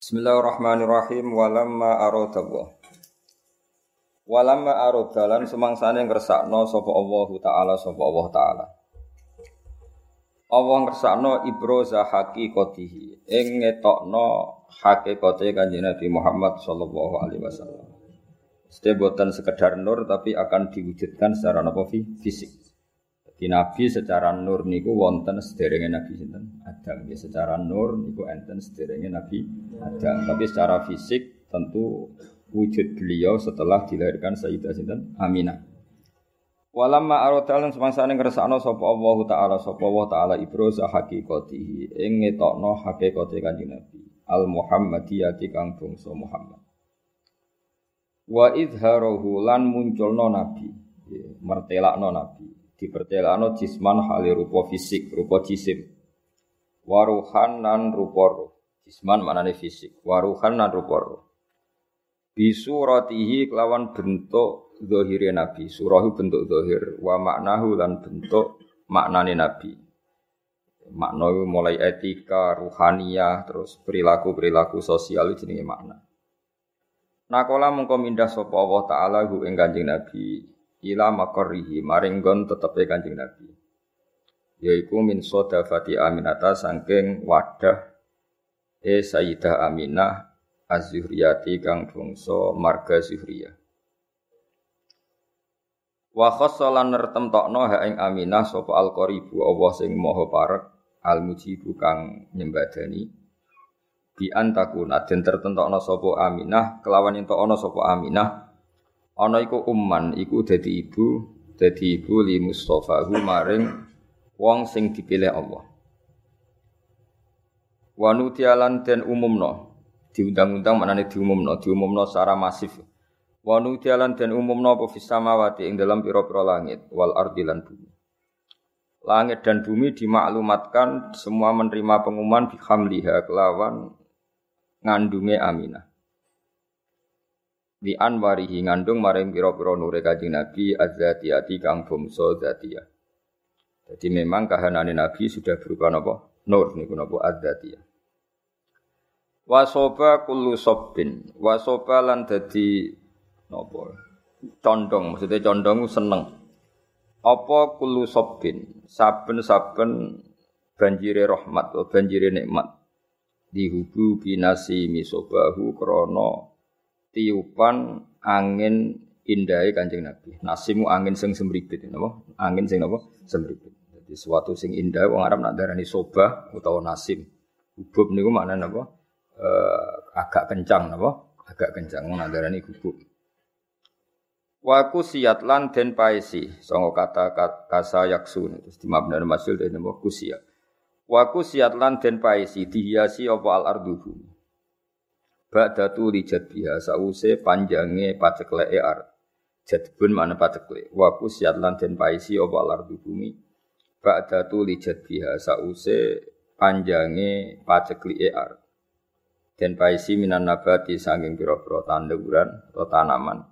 Bismillahirrahmanirrahim. Walamma aradallah Walamma aradalan semangsane ngersakno sapa Allah taala sapa Allah taala. Allah ngersakno ibroza haqiqatihi ing ngetokno hakikate kanjeng Nabi Muhammad sallallahu alaihi wasallam. Setiap buatan sekedar nur tapi akan diwujudkan secara apa fisik. Di Nabi secara nur niku wonten sederenge Nabi sinten Adam. Ya secara nur niku enten sederenge Nabi Adam. Tapi secara fisik tentu wujud beliau setelah dilahirkan Sayyidah sinten Aminah. Walamma arodalan semangsane ngersakno sapa Allah taala sapa Allah taala ibroza haqiqatihi ing ngetokno hakikate Kanjeng Nabi al Muhammadiyati kang bangsa Muhammad. Wa idharahu lan munculno nabi, mertelakno nabi dipertelakno jisman hale rupa fisik, rupa jisim. Waruhan nan rupa roh. Jisman maknane fisik, waruhan nan rupa roh. Bisuratihi kelawan bentuk zahire Nabi. Surahu bentuk zahir, wa maknahu lan bentuk maknane Nabi. Makna mulai etika, ruhaniyah, terus perilaku-perilaku sosial itu jenenge makna. Nakola mengko mindah sapa Allah taala hu ing Kanjeng Nabi ila makorihi maring gon tetepe Kanjeng Nabi. Yaiku min sodafati Aminata sangking wadah e Sayyidah Aminah az-Zuhriyati kang bangsa marga Zuhriyah. Wa khassalan nertemtokno ha ing Aminah sapa al-qaribu Allah sing maha parek al-mujibu kang nyembadani bi antakuna den tertentokno sapa Aminah kelawan entokno sapa Aminah ana iku umman iku dadi ibu dadi ibu li Mustafa maring wong sing dipilih Allah. Wa nutialan den umumno. Diundang-undang maknane diumumno. Diumumno secara masif. Wa nutialan den umumno apa fis samawati ing dalam pira-pira langit wal ardi lan bumi. Langit dan bumi dimaklumatkan semua menerima pengumuman bihamliha kelawan ngandunge Aminah. Di anwarihi ngandung maring pira-pira nure Kanjeng Nabi azzatiyati kang bangsa zatiyah. Jadi memang kahanane Nabi sudah berupa napa? Nur niku napa azzatiyah. Wasoba kullu sobbin. Wasoba lan dadi napa? Condong, maksudnya condong seneng. Apa kullu sobbin? Saben-saben banjire rahmat, banjire nikmat. Dihubu binasi misobahu krono tiupan angin indahnya Kanjeng Nabi. Nasimu angin sing semripit napa? Angin sing napa? Semripit. Jadi suatu sing indah wong Arab nak darani sobah utawa nasim. Gubub niku maknane napa? Eh, agak kencang napa? Agak kencang wong nak darani gubub. Wa kusiyat lan den paesi sanga kata kasa yaksun terus di mabna masyhur den napa kusiyat. Wa kusiyat lan den paesi dihiasi apa al ardu bumi. Ba'datu li jadbiha sause panjange pacekleke ar. Jadbun mana pacekle. Wa kusyat lan den paisi apa lardu bumi. Ba'datu li jadbiha sause panjange paceklike ar. Den paisi minan nabati sanging pira-pira tanduran atau tanaman.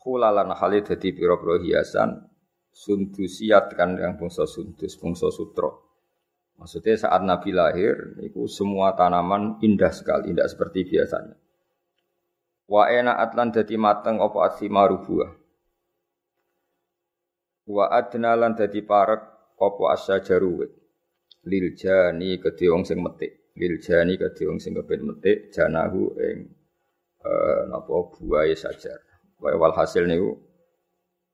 Khulalan hale dadi pira-pira hiasan sundusiat kan yang bangsa sundus, bangsa sutra. Maksudnya saat Nabi lahir, itu semua tanaman indah sekali, tidak seperti biasanya. Wa ena atlan dadi mateng apa asimaru buah. Wa adna lan dadi parek apa asyajaru wit. Lil jani kedhe wong sing metik. Lil jani kedhe wong sing kepen metik janahu ing eh napa buahe sajar. Wa wal hasil niku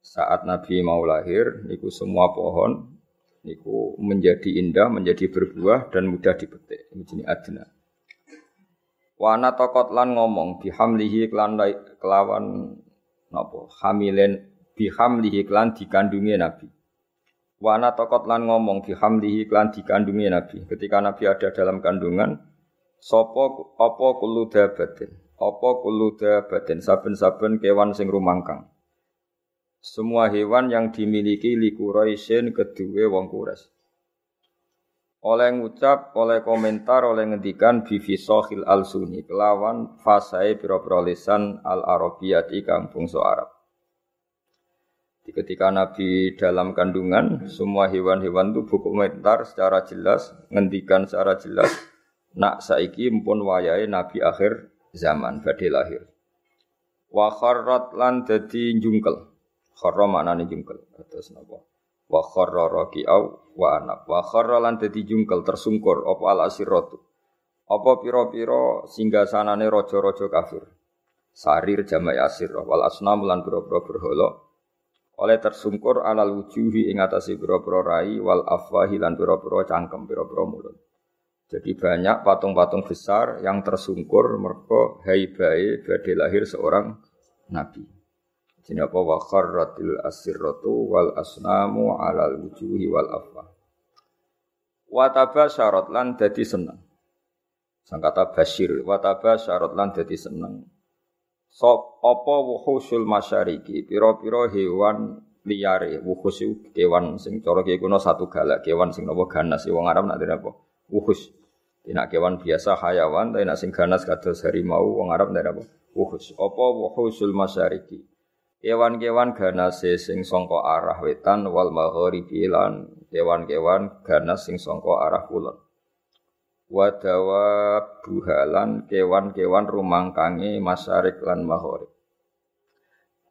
saat Nabi mau lahir niku semua pohon niku menjadi indah, menjadi berbuah dan mudah dipetik. Ini jenis adna. Wana tokot lan ngomong bihamlihi klan kelawan napa hamilen bihamlihi klan dikandungi Nabi. Wana tokot lan ngomong bihamlihi klan dikandungi Nabi. Ketika Nabi ada dalam kandungan, sopo opo kulu dabatin, opo kulu dabatin, saben-saben kewan sing rumangkang semua hewan yang dimiliki li Quraisyin kedua wong Quraisy. Oleh ngucap, oleh komentar, oleh ngendikan bivi sohil al sunni kelawan fasai pira-pira lisan al arabiyati kang bangsa Arab. Ketika Nabi dalam kandungan, semua hewan-hewan itu buku komentar secara jelas, ngendikan secara jelas, nak saiki mpun wayahe nabi akhir zaman badhe lahir. Wa kharrat lan dadi jungkel. Kharra maknane jungkel. Terus napa? Wa kharra raqi'au wa anab. Wa kharra lan dadi jungkel tersungkur apa al asiratu. Apa pira-pira singgasanane raja-raja kafir. Sarir jamak asir wal asnam lan pira-pira berhala oleh tersungkur alal wujuhi ing atase pira-pira rai wal afwahi lan pira-pira cangkem pira-pira mulut. Jadi banyak patung-patung besar yang tersungkur mereka haibai badai lahir seorang nabi. Jadi apa wa kharratil asirratu wal asnamu alal wujuhi wal afwa. Wataba syarat lan dadi seneng. Sangkata basyir, wataba syarat lan dadi seneng. Sop apa wuhusul masyariki, piro-piro hewan liare, wuhus kewan sing cara kiye kuno satu galak, kewan sing napa ganas, wong Arab nak apa? Wuhus. Tidak kewan biasa hayawan, tapi nak sing ganas kados harimau, wong Arab tidak apa? Wuhus. Apa wuhusul masyariki? Kewan-kewan ganas sing songko arah wetan wal maghribi lan kewan-kewan ganas sing songko arah kulon. Wadawa buhalan kewan-kewan rumangkange masyarik lan maghrib.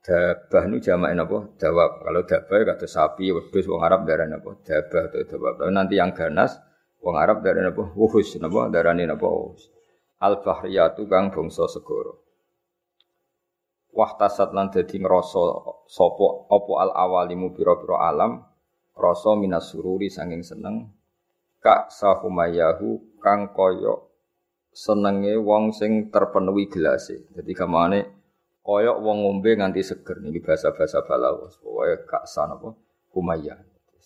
Dabah nu jamain apa? Dawab. Kalau dabah kata sapi, wedhus wong Arab darah apa? Dabah atau dawab. Tapi nanti yang ganas Wong Arab dari napa? Wuhus napa? Darani napa? Wuhus. Al bahriyatu kang bangsa segara. Wahtasat lan dadi ngrasa sapa apa al awalimu pira-pira alam rasa minas sururi sanging seneng kak sahumayahu kang kaya senenge wong sing terpenuhi gelase. Dadi gamane kaya wong ngombe nganti seger niki bahasa-bahasa balawas. Pokoke kak sanapa? Humayah.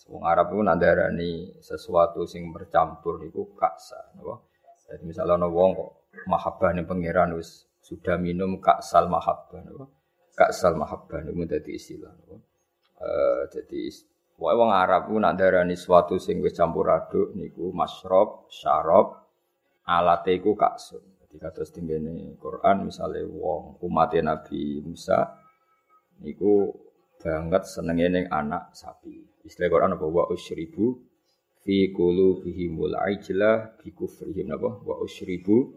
Wong Arab itu nandarani sesuatu sing bercampur niku kaksa, napa? Jadi misalnya ana wong kok mahabbah ning pangeran wis sudah minum kaksal mahabbah napa? Kaksal mahabbah niku dadi istilah napa? Eh jadi Wae wong Arab ku nak darani sesuatu sing wis campur aduk niku masrob, syarab, alate iku kaksun. Jadi kados tinggene Quran misalnya wong umat Nabi Musa niku banget senenge ning anak sapi. Istilah Quran apa wa usyribu fi qulubihimul ajla bi kufrihim apa wa usyribu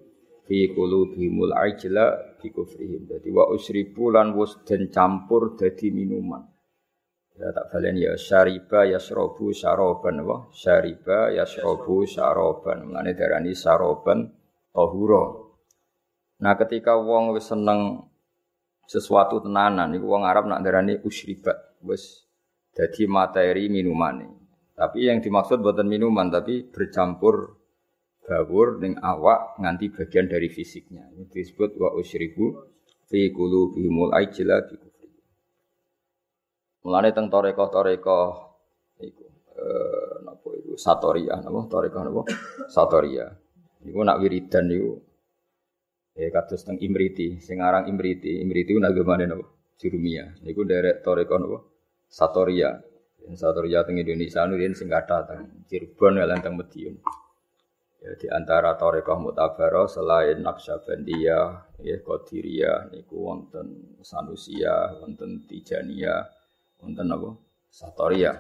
fi qulubihimul ajla bi kufrihim. Dadi wa usyribu lan wis den campur dadi minuman. Ya tak balen ya syariba yasrobu syaraban apa? Syariba yasrobu syaraban. Mengane darani syaraban tahura. Nah ketika wong wis seneng sesuatu tenanan iku wong Arab nak darani usyribat wis jadi materi minuman Tapi yang dimaksud buatan minuman, tapi bercampur bawur ning awak nganti bagian dari fisiknya. Ini disebut wa usyribu fi qulubihimul ajla. Mulane teng toreko-toreko iku eh napa iku satoria napa toreko napa satoria. Niku nak wiridan niku Ya kados teng Imriti, sing aran Imriti, Imriti nagamane napa? Jurumia. Niku derek toreko napa? Satoria. Dan Satoria teng Indonesia nu yen sing kathah teng Cirebon lan teng Madiun. Ya di antara Torekoh Mutabaro selain Naqsyabandiyah, ya Qadiriyah niku wonten Sanusia, wonten Tijaniyah, wonten apa? Satoria.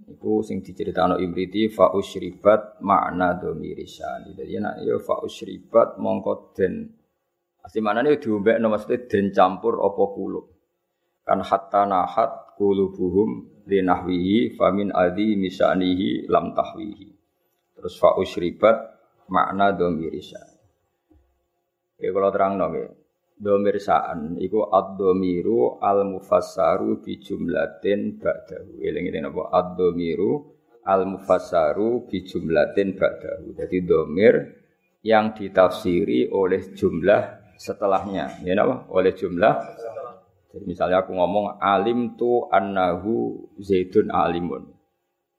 Niku sing diceritakno Imriti fa usyribat makna domirisan. Jadi nek ya fa usyribat mongko den Asli mana nih diombekno maksudnya den campur apa kulub kan hatta nahat kulubuhum linahwihi famin adi misanihi lam tahwihi terus fa usribat makna domirisa ya kalau terang dong ya domirsaan iku ad-domiru al mufassaru bi jumlatin ba'dahu eling ini apa ad-domiru al mufassaru bi jumlatin ba'dahu jadi domir yang ditafsiri oleh jumlah setelahnya ya apa oleh jumlah jadi misalnya aku ngomong alim tu annahu zaidun alimun.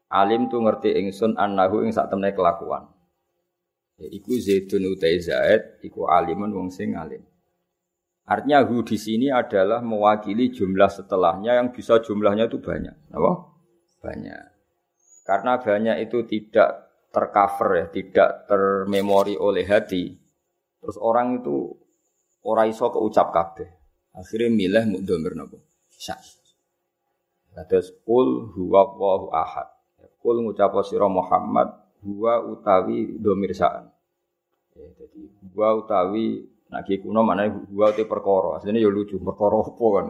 Alim tu ngerti ingsun annahu ing sak temne kelakuan. Ya, iku zaidun utai zaid, iku alimun wong sing alim. Artinya hu di sini adalah mewakili jumlah setelahnya yang bisa jumlahnya itu banyak. Apa? Banyak. Karena banyak itu tidak tercover ya, tidak termemori oleh hati. Terus orang itu ora iso keucap kabeh. Akhirnya milih mukdomir nopo. Syak. Terus kul huwa Allahu ahad. Kul ngucap sira Muhammad Huwa utawi domir sa'an. Ya, jadi huwa utawi naki kuno mana huwa uti perkara. Aslinya ya lucu perkara apa kan.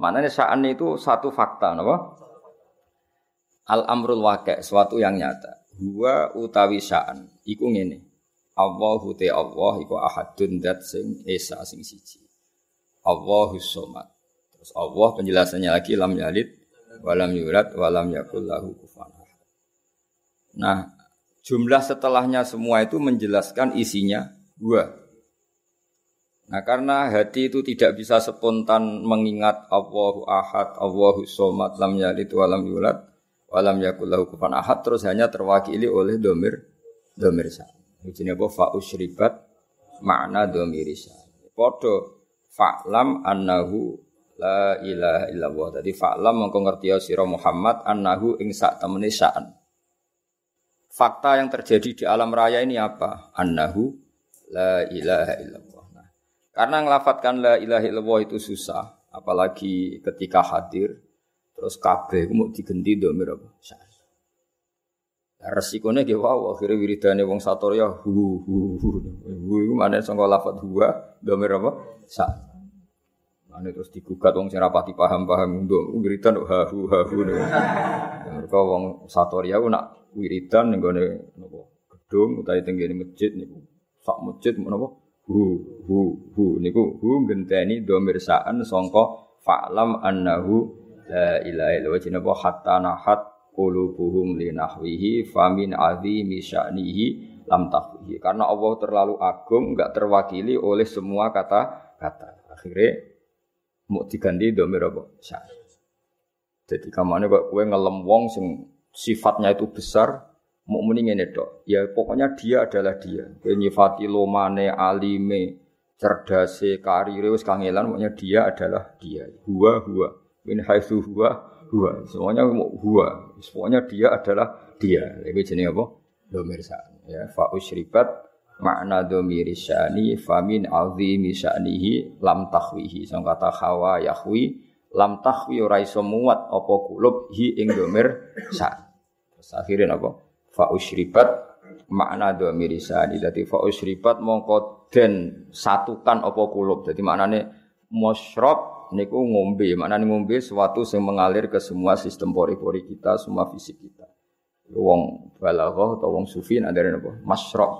Maknanya sa'an itu satu fakta, napa? Al amrul waqi' suatu yang nyata. Huwa utawi sa'an iku ngene. Allahu te Allah iku ahadun dat sing esa sing siji. Allahu somad. Terus Allah penjelasannya lagi lam yalid walam yulad walam yakul lahu kufuwan Nah, jumlah setelahnya semua itu menjelaskan isinya gua. Nah, karena hati itu tidak bisa spontan mengingat Allahu ahad, Allahu somad, lam yalid walam yulad walam yakul kufuwan ahad terus hanya terwakili oleh domir domir sa. Ini apa fa usribat makna domir sa. Podo fa'lam annahu la ilaha illallah. Jadi fa'lam mengko ngerti sira Muhammad annahu ing sak temene. Fakta yang terjadi di alam raya ini apa? Annahu la ilaha illallah. Nah, karena ngelafatkan la ilaha illallah itu susah, apalagi ketika hadir terus kabeh mau digenti domir apa? Resikonya ge wow, akhirnya wiridane wong satorya hu hu hu. Hu iku mana sangka lafat huwa domir apa? Sa. Ane terus digugat wong sing rapati paham-paham nduk wiridan ha hu ha hu. Mereka wong satorya ku nak wiridan ning gone napa gedung utawa tenggene masjid niku. Sak masjid menapa hu hu hu niku hu ngenteni domir saan sangka fa'lam annahu la ilaha illallah jenenge hatta nahat qulubuhum linahwihi famin azimi sya'nihi lam tahwihi. Karena Allah terlalu agung, enggak terwakili oleh semua kata-kata. Akhirnya mau diganti domir apa? Sya'ni. Jadi kamane kok kowe ngelem wong sing sifatnya itu besar, mau mending ngene tok. Ya pokoknya dia adalah dia. Kowe nyifati lomane, alime, cerdase, karire wis kangelan pokoknya dia adalah dia. Huwa huwa. Min haitsu huwa huwa. Semuanya huwa. Semuanya dia adalah dia. Lebih jenis apa? Domir. Ya, fa usyribat makna domir sya'ni famin azimi sya'nihi lam tahwihi. Sang kata hawa yahwi lam tahwi ora iso muat kulub hi ing domir akhirnya apa? Fa usyribat makna domir sya'ni. Jadi fa usyribat mongko den satukan apa kulub. Jadi maknane musyrob niku ngombe, mana ngombe sesuatu yang mengalir ke semua sistem pori-pori kita, semua fisik kita. Wong balaghah atau wong sufi ada apa? Masyraq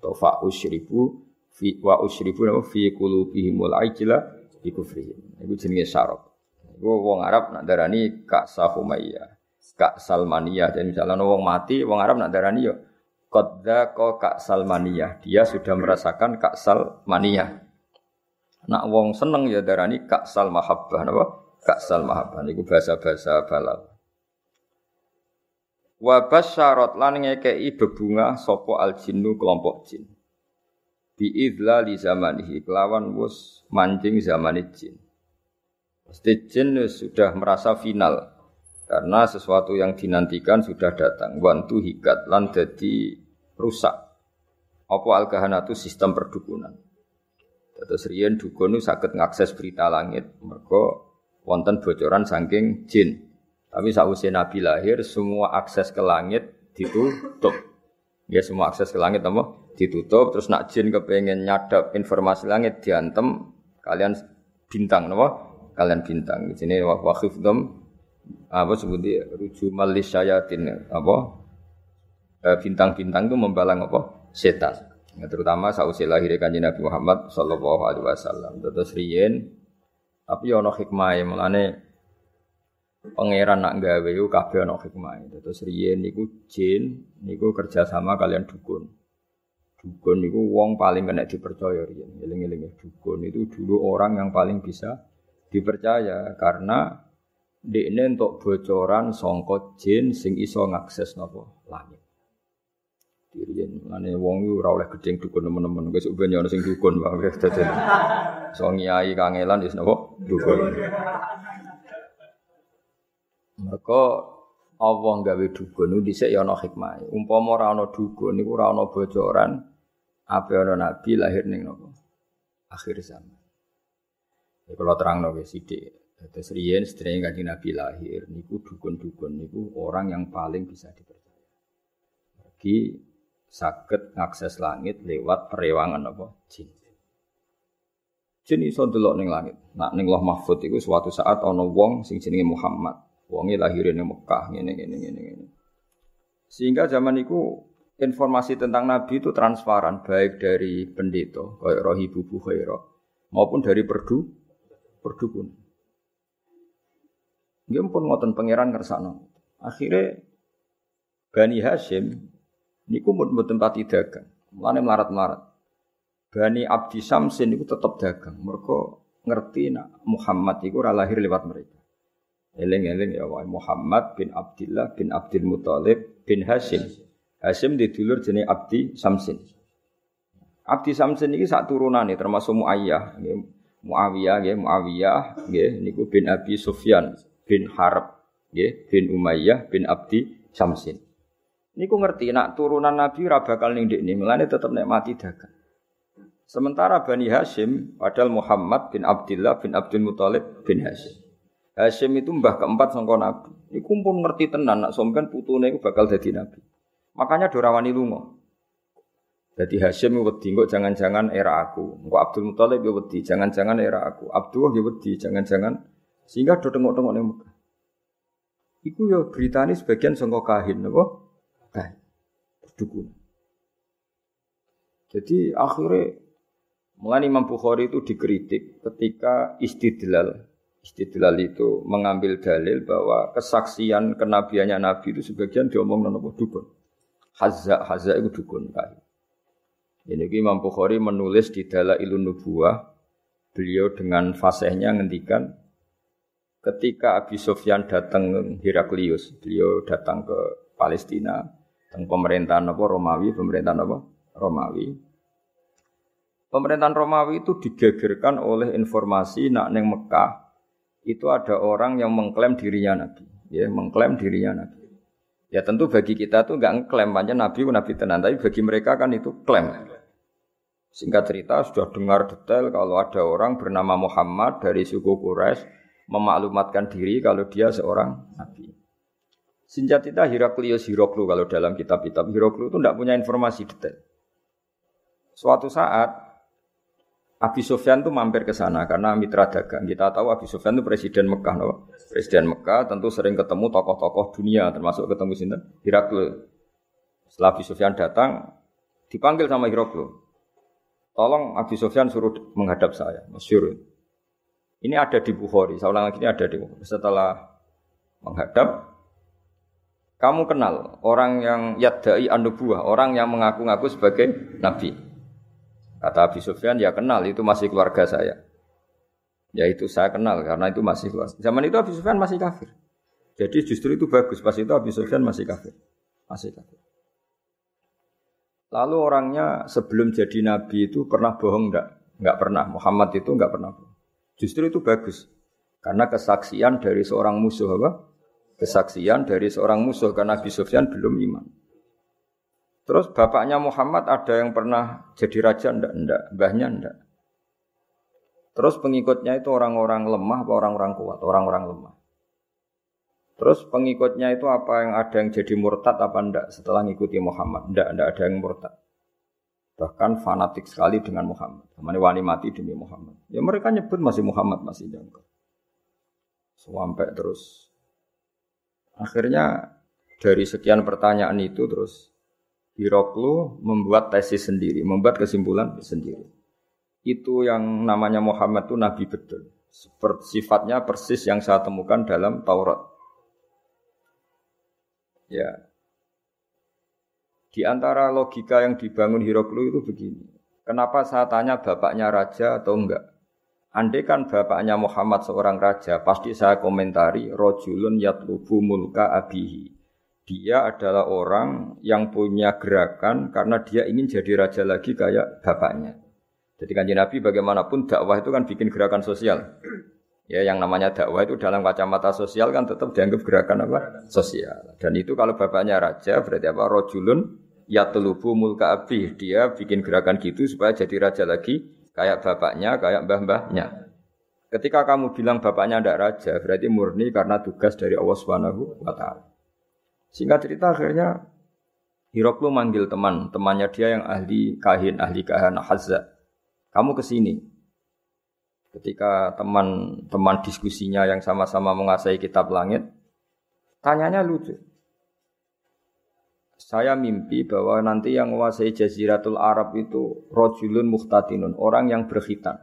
atau fa usyribu fi wa usyribu apa fi qulubihimul ajla bi kufrihim. Iku jenenge syarab. Iku wong Arab nak darani Kak Sahumayyah, Kak Salmaniyah. Dan misalnya wong mati, wong Arab nak darani yo Qadza ko Kak Salmaniyah. Dia sudah merasakan Kak Salmaniyah. Nak wong seneng ya darani kaksal mahabbah napa? Kaksal mahabbah niku bahasa-bahasa balal. Wa basyarat lan ngekei bebunga sapa al jinnu kelompok jin. Bi idla li zamanihi kelawan wus mancing zaman jin. Pasti jin sudah merasa final karena sesuatu yang dinantikan sudah datang. Wantu hikat lan dadi rusak. Apa al kahanatu sistem perdukunan. Terus riyen dukun sakit ngakses berita langit. Mereka wonten bocoran saking jin. Tapi sausé Nabi lahir semua akses ke langit ditutup. Ya semua akses ke langit apa? Ditutup. Terus nak jin kepengen nyadap informasi langit diantem kalian bintang apa? Kalian bintang. Di sini dom apa sebutnya rujumal lisyayatin apa? Eh, bintang-bintang itu membalang apa? Setan. Ya, terutama sausi lahir kanjeng Nabi Muhammad sallallahu alaihi wasallam. Terus riyen tapi ono hikmah mulane pangeran nak gawe yo kabeh ono hikmah. Terus riyen niku jin niku kerjasama kalian dukun. Dukun niku wong paling kena dipercaya riyen. Eling-eling dukun itu dulu orang yang paling bisa dipercaya karena dekne untuk bocoran songkot jin sing iso ngakses nopo langit dirian. Ane wong ora oleh gedeng dukun teman-teman. Wis ben yo sing dukun wae dadi. So nyai kangelan wis napa? Dukun. Mereka Allah gawe dukun niku dhisik ya ana hikmah. Umpama ora ana dukun niku ora ana bocoran apa ana nabi lahir ning napa? Akhir zaman. Ya kalau terang nabi sithik. Terus riyen sedherenge kanjeng Nabi lahir niku dukun-dukun niku orang yang paling bisa dipercaya. Mugi saged ngakses langit lewat perewangan apa jin. Jin iso delok ning langit. Nak ning Loh Mahfud iku suatu saat ana wong sing jenenge Muhammad. Wonge lahirin ning Mekah ngene ngene ngene ngene. Sehingga zaman itu informasi tentang Nabi itu transparan baik dari pendeta kayak Rohibu Bukhaira maupun dari perdu perdukun. Dia pun ngoten pangeran ngersakno. Akhirnya Bani Hashim niku mboten pati dagang. Mulane melarat-melarat. Bani Abdi Samsin niku tetap dagang. Mereka ngerti nak Muhammad iku ora lahir lewat mereka. Eling-eling ya wae Muhammad bin Abdullah bin Abdul Muthalib bin Hashim. Hashim di dulur jenenge Abdi Samsin. Abdi Samsin ini sak turunane termasuk Muayyah. Muawiyah nggih, Muawiyah nggih bin Abi Sufyan bin Harb nggih, bin Umayyah bin Abdi Samsin. Niku ngerti nak turunan Nabi ora bakal ning ndekne, mulane tetep nek mati dagang. Sementara Bani Hashim, padahal Muhammad bin Abdullah bin Abdul Muthalib bin Hashim. Hashim itu mbah keempat sangka Nabi. Iku pun ngerti tenan nak sampean putune iku bakal dadi nabi. Makanya dorawani lunga. Jadi Hashim wedi kok jangan-jangan era aku. Engko Abdul Muthalib ya wedi, jangan-jangan era aku. Abdullah ya wedi, jangan-jangan sehingga do tengok-tengok ning Mekah. Iku ya beritani sebagian sangka kahin napa? Kahin. Dukun. Jadi akhirnya mulai Imam Bukhari itu dikritik ketika istidlal Istidlal itu mengambil dalil bahwa kesaksian kenabiannya Nabi itu sebagian diomong nopo dukun. Hazza, hazza itu dukun kai. Ini Imam Bukhari menulis di dalam ilun nubuah, beliau dengan fasihnya ngendikan ketika Abi Sufyan datang Heraklius, beliau datang ke Palestina, tentang pemerintahan apa Romawi, pemerintahan apa Romawi. Pemerintahan Romawi itu digegerkan oleh informasi nak neng Mekah itu ada orang yang mengklaim dirinya nabi, ya mengklaim dirinya nabi. Ya tentu bagi kita tuh nggak ngeklaim aja nabi nabi tenan, tapi bagi mereka kan itu klaim. Singkat cerita sudah dengar detail kalau ada orang bernama Muhammad dari suku Quraisy memaklumatkan diri kalau dia seorang nabi. Sinjatita Heraklius Hiroklu kalau dalam kitab-kitab Hiroklu itu tidak punya informasi detail. Suatu saat Abi Sufyan itu mampir ke sana karena mitra dagang. Kita tahu Abi Sufyan itu presiden Mekah, no? Presiden Mekah tentu sering ketemu tokoh-tokoh dunia, termasuk ketemu sinten Hiraklu. Setelah Abi Sufyan datang, dipanggil sama Hiraklu. Tolong Abi Sufyan suruh menghadap saya, masyur. Ini ada di Bukhari, saya ulang lagi ini ada di Bukhari. Setelah menghadap, kamu kenal orang yang yadai anubuah, orang yang mengaku-ngaku sebagai nabi. Kata Abi Sufyan, ya kenal, itu masih keluarga saya. Ya itu saya kenal, karena itu masih keluarga. Zaman itu Abi Sufyan masih kafir. Jadi justru itu bagus, pas itu Abi Sufyan masih kafir. Masih kafir. Lalu orangnya sebelum jadi nabi itu pernah bohong enggak? Enggak pernah. Muhammad itu enggak pernah bohong. Justru itu bagus. Karena kesaksian dari seorang musuh apa? Kesaksian dari seorang musuh karena Abi Sufyan belum iman. Terus bapaknya Muhammad ada yang pernah jadi raja ndak? Ndak. Mbahnya ndak. Terus pengikutnya itu orang-orang lemah orang-orang kuat? Orang-orang lemah. Terus pengikutnya itu apa yang ada yang jadi murtad apa ndak setelah ngikuti Muhammad? Ndak, ndak ada yang murtad. Bahkan fanatik sekali dengan Muhammad. Ke mana wani mati demi Muhammad. Ya mereka nyebut masih Muhammad masih jangka. Sampai terus akhirnya dari sekian pertanyaan itu terus Hiroklu membuat tesis sendiri, membuat kesimpulan sendiri. Itu yang namanya Muhammad itu nabi betul. Sifatnya persis yang saya temukan dalam Taurat. Ya. Di antara logika yang dibangun Hiroklu itu begini. Kenapa saya tanya bapaknya raja atau enggak? Andai kan bapaknya Muhammad seorang raja, pasti saya komentari rojulun yatlubu mulka abihi dia adalah orang yang punya gerakan karena dia ingin jadi raja lagi kayak bapaknya. Jadi kanji Nabi bagaimanapun dakwah itu kan bikin gerakan sosial. Ya yang namanya dakwah itu dalam kacamata sosial kan tetap dianggap gerakan apa? Sosial. Dan itu kalau bapaknya raja berarti apa? Rojulun yatlubu mulka abi. Dia bikin gerakan gitu supaya jadi raja lagi kayak bapaknya, kayak mbah-mbahnya. Ketika kamu bilang bapaknya tidak raja, berarti murni karena tugas dari Allah Subhanahu wa taala. Singkat cerita akhirnya Hiroklu manggil teman, temannya dia yang ahli kahin, ahli kahana hazza. Kamu ke sini. Ketika teman-teman diskusinya yang sama-sama menguasai kitab langit, tanyanya lucu. Saya mimpi bahwa nanti yang menguasai jaziratul Arab itu rojulun muhtadinun, orang yang berkhitan.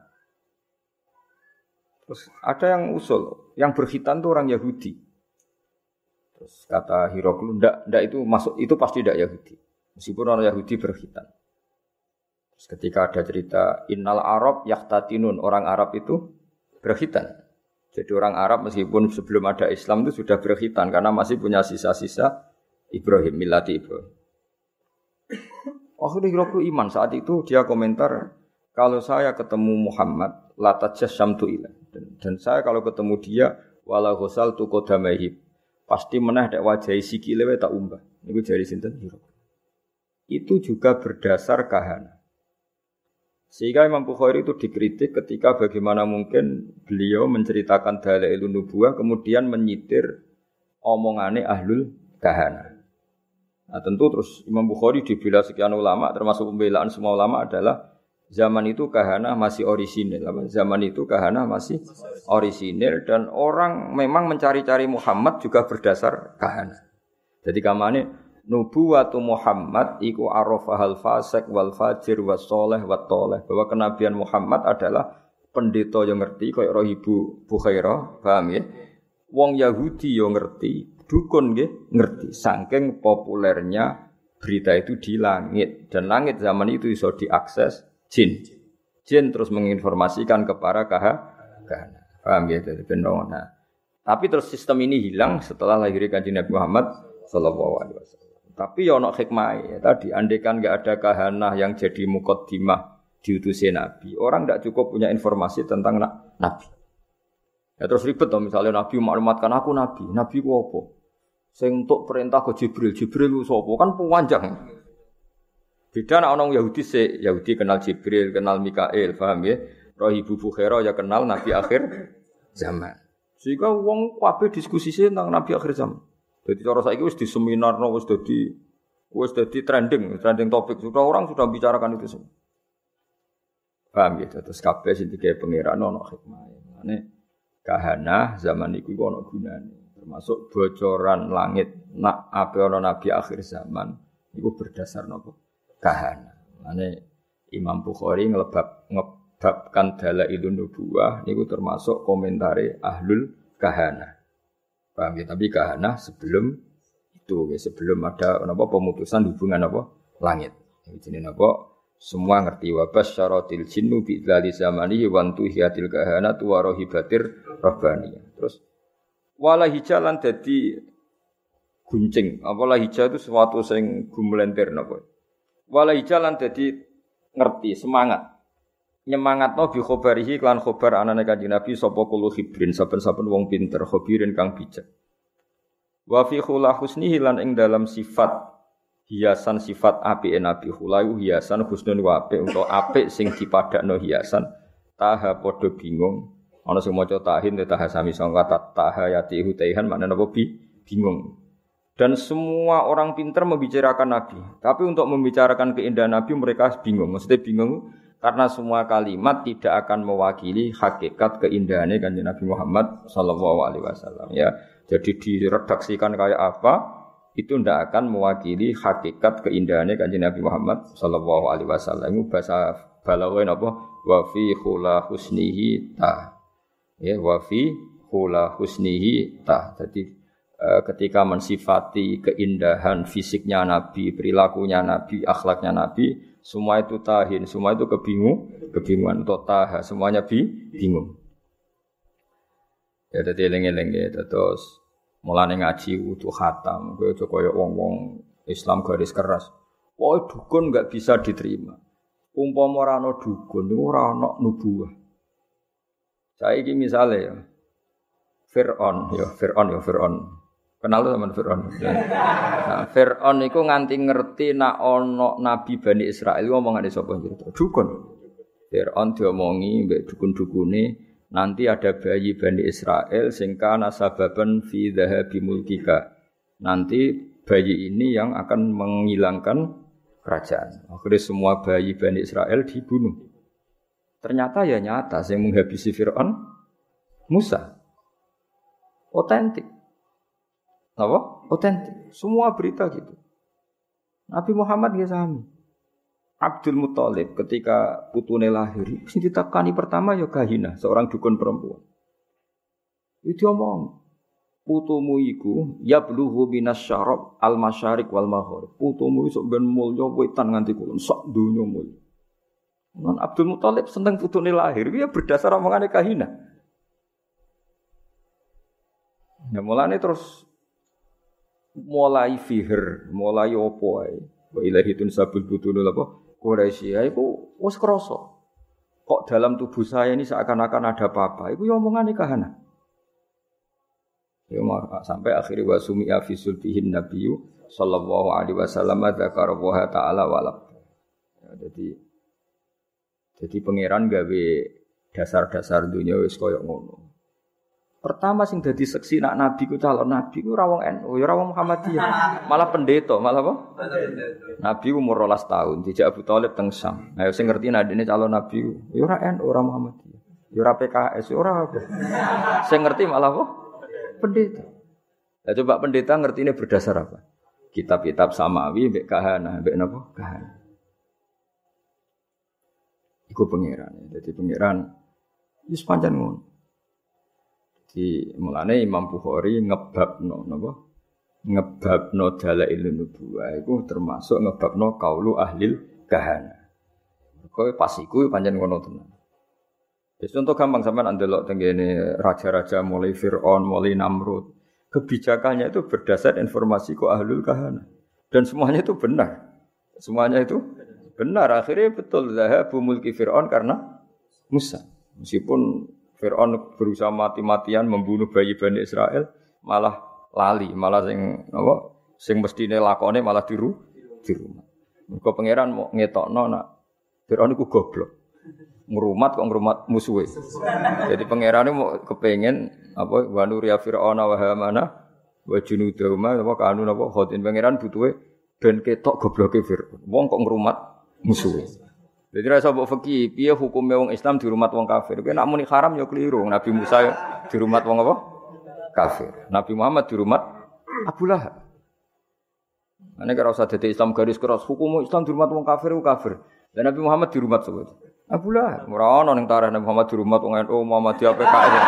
Terus ada yang usul, yang berkhitan itu orang Yahudi. Terus kata Hiroklu, ndak, ndak itu masuk itu pasti ndak Yahudi. Meskipun orang Yahudi berkhitan. Terus ketika ada cerita Innal Arab yahtatinun, orang Arab itu berkhitan. Jadi orang Arab meskipun sebelum ada Islam itu sudah berkhitan karena masih punya sisa-sisa Ibrahim, milati Ibrahim. Akhirnya Hiroklu iman saat itu dia komentar, kalau saya ketemu Muhammad, latajas syamtu ilah. Dan, dan saya kalau ketemu dia, walau hosal tu kodamahib pasti menah dek wajah sikile tak umbah. Niku jari sinten Itu juga berdasar kahana. Sehingga Imam Bukhari itu dikritik ketika bagaimana mungkin beliau menceritakan dalail nubuah kemudian menyitir omongane ahlul kahana. Nah tentu terus Imam Bukhari dibela sekian ulama termasuk pembelaan semua ulama adalah Zaman itu kahana masih orisinil. Zaman itu kahana masih orisinil dan orang memang mencari-cari Muhammad juga berdasar kahana. Jadi kamane nubuwatu Muhammad iku arafahal fasik wal fajir was soleh wat toleh bahwa kenabian Muhammad adalah pendeta yang ngerti kayak roh ibu Bukhairah, paham ya? Wong Yahudi yang ngerti, dukun nggih ngerti. Saking populernya berita itu di langit dan langit zaman itu bisa diakses jin. Jin terus menginformasikan kepada KH kahana. Paham ya dari Nah, tapi terus sistem ini hilang setelah lahirnya kanjeng Nabi Muhammad Sallallahu Alaihi Wasallam. Tapi ya ono hikmah ya tadi andekan nggak ada kahana yang jadi mukaddimah diutusi Nabi, orang tidak cukup punya informasi tentang Nabi. Ya terus ribet dong misalnya Nabi maklumatkan aku Nabi, Nabi ku apa? Sing untuk perintah ke Jibril, Jibril sapa? Kan panjang. Beda anak orang Yahudi se Yahudi kenal Jibril, kenal Mikael, paham ya? Roh ibu Bukhara ya kenal Nabi akhir zaman. Sehingga wong kabeh diskusi tentang Nabi akhir zaman. Jadi cara saiki wis di seminar no wis dadi wis dadi trending, trending topik. Sudah orang sudah bicarakan itu semua. Paham ya? Terus kabeh sing digawe pangeran ono hikmah. Mane kahana zaman iku ono gunane. Termasuk bocoran langit nak ape ono nabi akhir zaman iku berdasar nopo? kahana. Mane Imam Bukhari ngelebab ngebabkan itu nubuah niku termasuk komentari ahlul kahana. Paham ya? Tapi kahana sebelum itu, ya, sebelum ada apa pemutusan hubungan apa langit. Jadi apa? Semua ngerti wabas syaratil jinnu bi dzali zamani wa hiatil kahana wa rohibatir rabbani. Terus wala hijalan dadi guncing. Apalah hijau itu sesuatu sing gumlenter napa? Walai jalan jadi ngerti semangat nyemangat no bi khobarihi klan khobar anane kanjeng Nabi sapa kulo hibrin saben-saben wong pinter khobirin kang bijak wa fi khula lan ing dalam sifat hiasan sifat apike Nabi khulayu hiasan husnun wa apik untuk apik sing dipadakno hiasan taha padha bingung ana sing maca tahin taha sami sangka taha yati hutaihan maknane apa bi bingung dan semua orang pintar membicarakan Nabi. Tapi untuk membicarakan keindahan Nabi mereka bingung. Maksudnya bingung karena semua kalimat tidak akan mewakili hakikat keindahannya kan Nabi Muhammad Sallallahu Alaihi Wasallam. Ya, jadi diredaksikan kayak apa itu tidak akan mewakili hakikat keindahannya kan Nabi Muhammad Sallallahu Alaihi Wasallam. Itu bahasa balaghah apa? Wafi khula husnihi ta. Ya, wafi khula husnihi ta. Jadi Eh, ketika mensifati keindahan fisiknya Nabi, perilakunya Nabi, akhlaknya Nabi, semua itu tahin, semua itu kebingung, kebingungan taha, semuanya bi, bingung. Ya dadi eling-eling ya terus mulane ngaji utuh khatam, kowe aja kaya wong-wong Islam garis keras. Wah, dukun nggak bisa diterima. Umpama ora ana dukun ora ana nubuah. Saiki misale ya Fir'aun ya Fir'aun ya Fir'aun Kenal tuh sama Fir'aun. Nah, Fir'aun itu nganti ngerti nak ono Nabi Bani Israel ngomong ada sapa cerita. Dukun. Fir'aun diomongi mbek dukun-dukune nanti ada bayi Bani Israel sing kana sababan fi dzahabi mulkika. Nanti bayi ini yang akan menghilangkan kerajaan. Akhirnya semua bayi Bani Israel dibunuh. Ternyata ya nyata yang menghabisi Fir'aun Musa. Otentik. Apa? Otentik. Semua berita gitu. Nabi Muhammad ya sami. Abdul Muthalib ketika putune lahir, sing ditakani pertama ya Kahina, seorang dukun perempuan. Itu omong, putumu iku ya bluhu minas syarab al masyarik wal maghrib. Putumu iso ben mulya wetan nganti kulon sak donya mulya. Non Abdul Muthalib seneng putune lahir, ya berdasar omongane Kahina. Ya mulane terus mulai fihir, mulai opo ae. Wa ilahi tun sabul butunul apa? Quraisy ya iku wis krasa. Kok dalam tubuh saya ini seakan-akan ada apa-apa. Iku ya omongan kahana. Ya sampai akhirnya wa sumi'a fi sulbihin nabiyyu sallallahu alaihi wasallam dzakara wa ta'ala walab. Ya, jadi jadi pangeran gawe dasar-dasar dunia wis koyo ngono. Pertama sing dadi seksi nak nabi ku calon nabi ku rawong NU, ya rawong Muhammadiyah. Malah pendeta, malah apa? Nabi umur 12 tahun, dijak Abu Thalib teng Sam. Nah, sing ngerti ini calon nabi ku, ya ora NU, ora Muhammadiyah. Ya ora PKS, ya ora apa. Sing ngerti malah apa? Pendeta. Nah, coba pendeta ngerti ini berdasar apa? Kitab-kitab samawi, mbek kahana, mbek napa? Kahana. Iku pangeran. Jadi pangeran wis pancen ngono. Di mulane Imam Bukhari ngebabno napa? Ngebabno dalail nubuwah iku termasuk ngebabno kaulu ahlil kahana. Kowe pas iku pancen ngono tenan. Wis contoh gampang sampean andelok tenggene raja-raja mulai Firaun, mulai Namrud. Kebijakannya itu berdasar informasi ku ahlul kahana. Dan semuanya itu benar. Semuanya itu benar. Akhirnya betul zahabu mulki Fir'aun karena Musa. Meskipun Fir'aun berusaha mati-matian membunuh bayi Bani Israel, malah lali, malah sing apa? Sing mestine lakone malah diru di rumah. Pangeran mau ngetokno nak Fir'aun iku goblok. Ngrumat kok ngrumat musuhe. Jadi pangeran mau kepengen apa wa nuriya fir'auna wa hamana wa junudahuma apa kanu apa khotin pangeran butuhe ben ketok gobloke Fir'aun. Wong kok ngrumat musuhe. Jadi rasa mbok fikih, piye hukume wong Islam di rumah wong kafir. Kowe nak muni haram ya keliru. Nabi Musa di rumah wong apa? Kafir. Nabi Muhammad di rumah Abu Lahab. Ane kira usah dadi Islam garis keras, hukum Islam di rumah wong kafir ku kafir. Dan Nabi Muhammad di rumah sebut. Abu Lahab. Ora ono ning Nabi Muhammad di rumah wong NU Muhammadiyah PKS.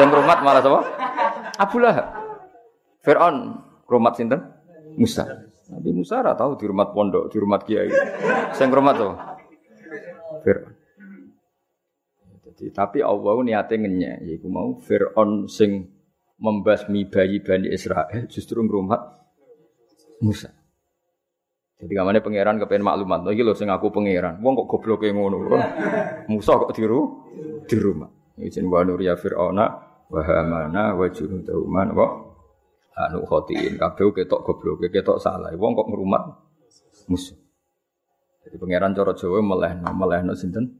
Sing rumah malah sapa? Abu Lahab. Fir'aun rumah sinten? Musa. Nabi Musa ora tahu di rumah pondok, di rumah kiai. Sing rumah tuh. Fir'aun. Jadi, tapi Allah niatnya ngenyek, yaitu mau Fir'aun sing membasmi bayi Bani Israel justru ngrumat Musa. Jadi kamane pangeran kepengen maklumat, iki lho sing aku pangeran. Wong kok goblok ngono. Musa kok diru di rumah. Izin wa nur ya fir'auna wa hamana wa junudauman wa anu khotiin kabeh ketok goblok, ketok salah. Wong kok ngrumat Musa. Jadi pangeran cara Jawa melehno, melehno sinten?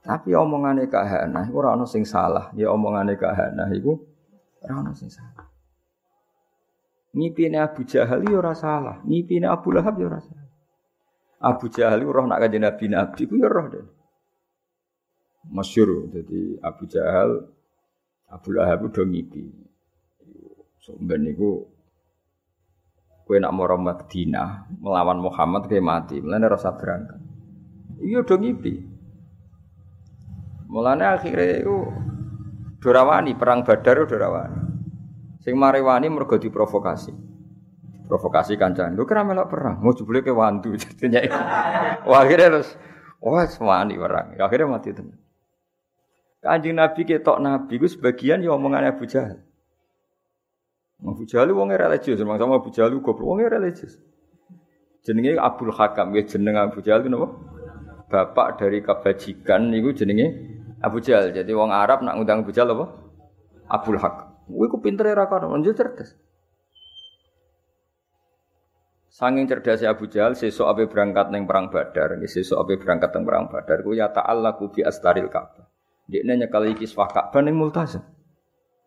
Tapi omongane Kak Hana iku ora ana sing salah. Ya omongane Kak Hana iku ora ana sing salah. Ngipine Abu Jahal ya ora salah, ngipine Abu Lahab ya ora salah. Abu Jahal roh nak kanjeng Nabi Nabi ku ya roh deh. Masyur, jadi Abu Jahal Abu Lahab udah ngipi. Sampeyan niku Kue nak mau Madinah melawan Muhammad kayak mati, mulane rasa berangkat. Iya dong ngipi. Mulane akhirnya itu dorawani perang Badar dorawani. Sing marewani mergo diprovokasi. Provokasi kancan. Lu kira melok perang, mau jebule ke wandu jadinya. Wah akhirnya terus wah semani perang. Akhirnya mati teman. Kanjeng Nabi ketok Nabi, gue sebagian ya omongannya Abu Jahal. Abu Jahal wonge religius, sama Abu Jahal goblok wonge religius. Jenenge Abdul Hakam, ya jeneng Abu Jahal napa? Bapak dari kebajikan niku jenenge Abu Jahal. Jadi wong Arab nak ngundang Abu Jahal apa? Abdul Hakam. Kuwi ku pintere ra kono, cerdas. Sanging cerdasnya Abu Jahal, sesuk ape berangkat neng perang Badar, sesuk ape berangkat neng perang Badar, ku ya ta'allaku bi astaril Ka'bah. Dia nanya kalau iki Ka'bah ning Multazam.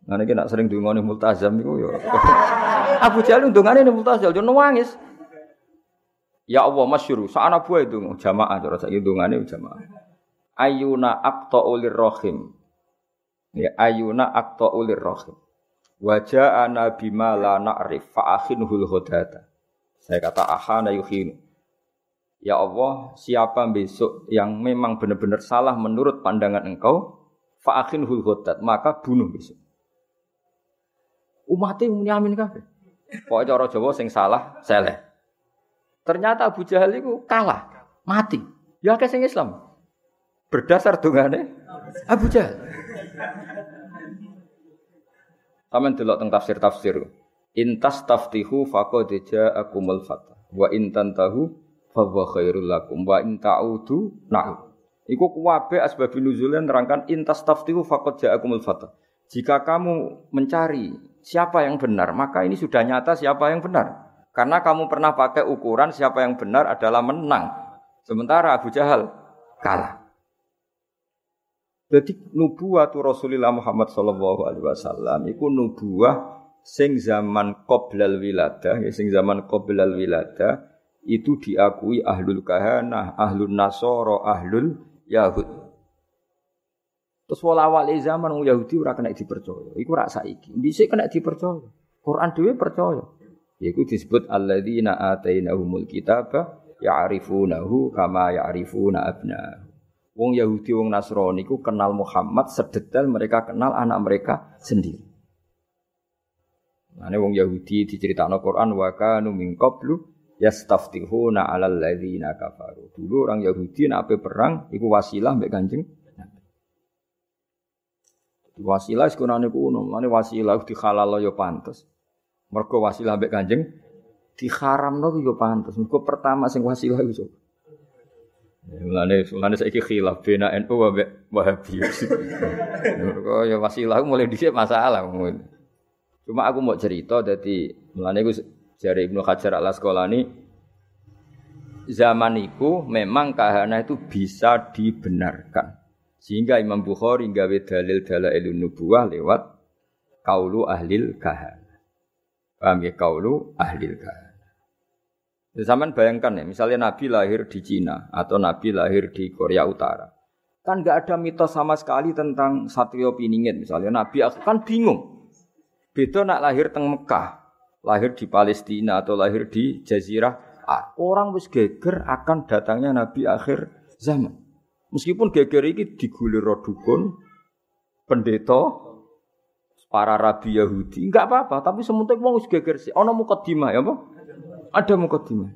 Nah ini nak sering dungane multazam iku ya. Abu Jahal dungane multazam yo nangis. Ya Allah masyhur, sana buah itu jamaah cara saiki dungane jamaah. Ayuna aqta ulir rohim. Ya ayuna aqta ulir rohim. Wajah ana bima la na'rif fa akhinhul. Saya kata ahana yuhinu. Ya Allah, siapa besok yang memang benar-benar salah menurut pandangan engkau, fa'akhin hulhudat, maka bunuh besok. Umatnya muni amin kabeh. Pokoknya cara Jawa sing salah seleh. Ternyata Abu Jahal itu kalah, mati. Ya akeh sing Islam. Berdasar dongane Abu Jahal. Taman delok teng tafsir-tafsir. Intas taftihu faqad ja'akumul fatah. Wa intan tahu fa khairul lakum wa in ta'udu na'ud. Iku kuwabe asbab nuzulnya nerangkan intas taftihu faqad ja'akumul fatah. Jika kamu mencari siapa yang benar, maka ini sudah nyata siapa yang benar. Karena kamu pernah pakai ukuran siapa yang benar adalah menang. Sementara Abu Jahal kalah. Jadi nubuah Rasulullah Muhammad Sallallahu Alaihi Wasallam itu nubuah sing zaman qoblal wiladah, ya, sing zaman qoblal wiladah itu diakui ahlul kahanah, ahlul nasoro, ahlul yahud. Terus wala awal zaman wong Yahudi ora kena dipercaya. Iku rak saiki. Dhisik kena dipercaya. Quran dhewe percaya. Yaiku disebut alladzina atainahumul kitaba ya'rifunahu kama ya'rifuna abna. Wong Yahudi wong Nasrani iku kenal Muhammad sedetail mereka kenal anak mereka sendiri. Nah, wong Yahudi diceritakno Quran wa kanu min qablu yastaftihuna 'alal ladzina kafaru. Dulu orang Yahudi nek perang iku wasilah mbek Kanjeng Wasilah sekunane kuno, mane wasilah dihalal yo pantes. Mergo wasilah mbek Kanjeng diharamno yo pantes. Mergo pertama sing wasilah iku Mulane mulane saiki khilaf bena NU mbek Wahabi. Mergo ya wasilah mulai dhisik masalah. Cuma aku mau cerita dadi mulane iku jare Ibnu Hajar Al Asqalani zaman itu memang kahana itu bisa dibenarkan. Sehingga Imam Bukhari gawe dalil dalailun nubuwah lewat kaulu ahlil kahana. Paham ya kaulu ahlil kahana. Ya, zaman bayangkan ya, misalnya Nabi lahir di Cina atau Nabi lahir di Korea Utara. Kan nggak ada mitos sama sekali tentang Satrio Piningit misalnya. Nabi kan bingung. Beda nak lahir teng Mekah, lahir di Palestina atau lahir di Jazirah. Orang wis geger akan datangnya Nabi akhir zaman. Meskipun geger iki digulir dukun, pendeta, para rabi Yahudi, enggak apa-apa, tapi wong wis geger sih. Ana mukadimah ya apa? Ada mukadimah.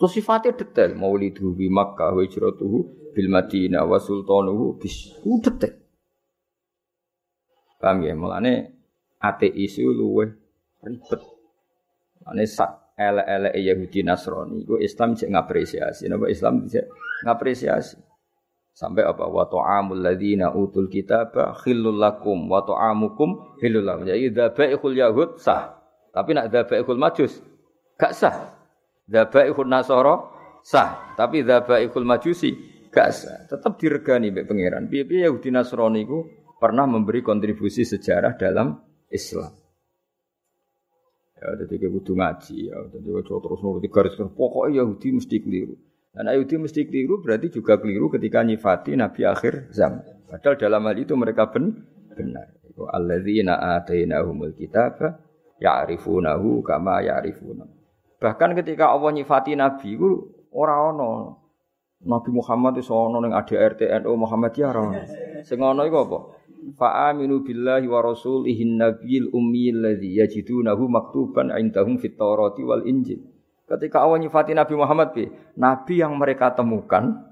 Terus sifatnya detail, maulidu bi Makkah wa hijratuhu bil Madinah wa sultanuhu bis detail. Paham ya? Mulane ateis itu luwe ribet. Mulane sak elek-elek Yahudi Nasrani iku Islam cek ngapresiasi. Napa Islam cek ngapresiasi? Sampai apa? Wa ta'amul ladzina utul kitaba khillul lakum wa ta'amukum khillul lakum. Jadi dzabaihul yahud sah. Tapi nak dzabaihul majus gak sah. Dzabaihul nasara sah. Tapi dzabaihul majusi gak sah. Tetap diregani mbek pangeran. Piye-piye Yahudi Nasrani iku pernah memberi kontribusi sejarah dalam Islam Ya, jadi kayak butuh ngaji ya, jadi terus nuruti garis pokoknya Yahudi mesti keliru. Dan Yahudi mesti keliru berarti juga keliru ketika nyifati Nabi akhir zaman. Padahal dalam hal itu mereka ben, benar. Alladzina atainahumul kitaba ya'rifunahu kama ya'rifuna. Bahkan ketika Allah nyifati Nabi itu orang ono Nabi Muhammad itu ono ning ADRT NU Muhammad ya ora. Sing ono iku apa? Fa'aminu billahi wa rasulihi nabiyil ummi alladhi yajidunahu maktuban indahum fit Taurati wal Injil. Ketika Allah nyifati Nabi Muhammad bi, nabi yang mereka temukan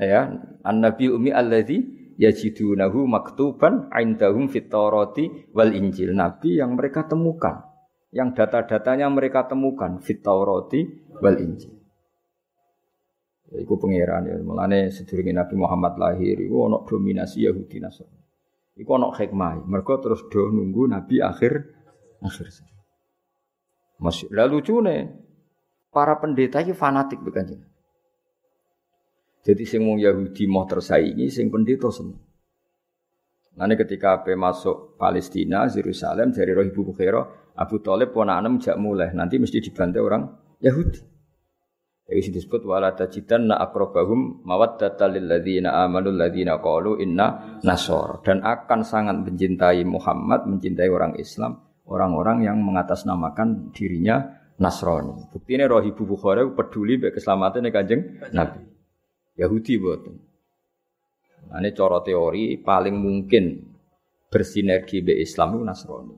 ya, an-nabi ummi alladhi yajidunahu maktuban indahum fit Taurati wal Injil. Nabi yang mereka temukan, yang data-datanya mereka temukan fit Taurati wal Injil. Ya, iku pangeran ya. Mulane sedurunge Nabi Muhammad lahir iku ana dominasi Yahudi Nasrani. Iku ana hikmah. Mergo terus do nunggu Nabi akhir akhir. Masih lalu cune para pendeta iki fanatik bukan Jadi sing wong Yahudi mau tersaingi, sing pendeta seneng. Nanti ketika Ape masuk Palestina, Yerusalem dari roh ibu Bukhaira, Abu Talib ponakan jak mulai, nanti mesti dibantai orang Yahudi. Jadi disebut wala tajidanna akrobahum mawaddata lil ladzina amanu ladzina qalu inna nasor dan akan sangat mencintai Muhammad, mencintai orang Islam, orang-orang yang mengatasnamakan dirinya Nasrani. Buktinya roh ibu Bukhari peduli be keselamatan kanjeng Nabi. Yahudi buatan. Nah, ini cara teori paling mungkin bersinergi be Islam itu Nasrani.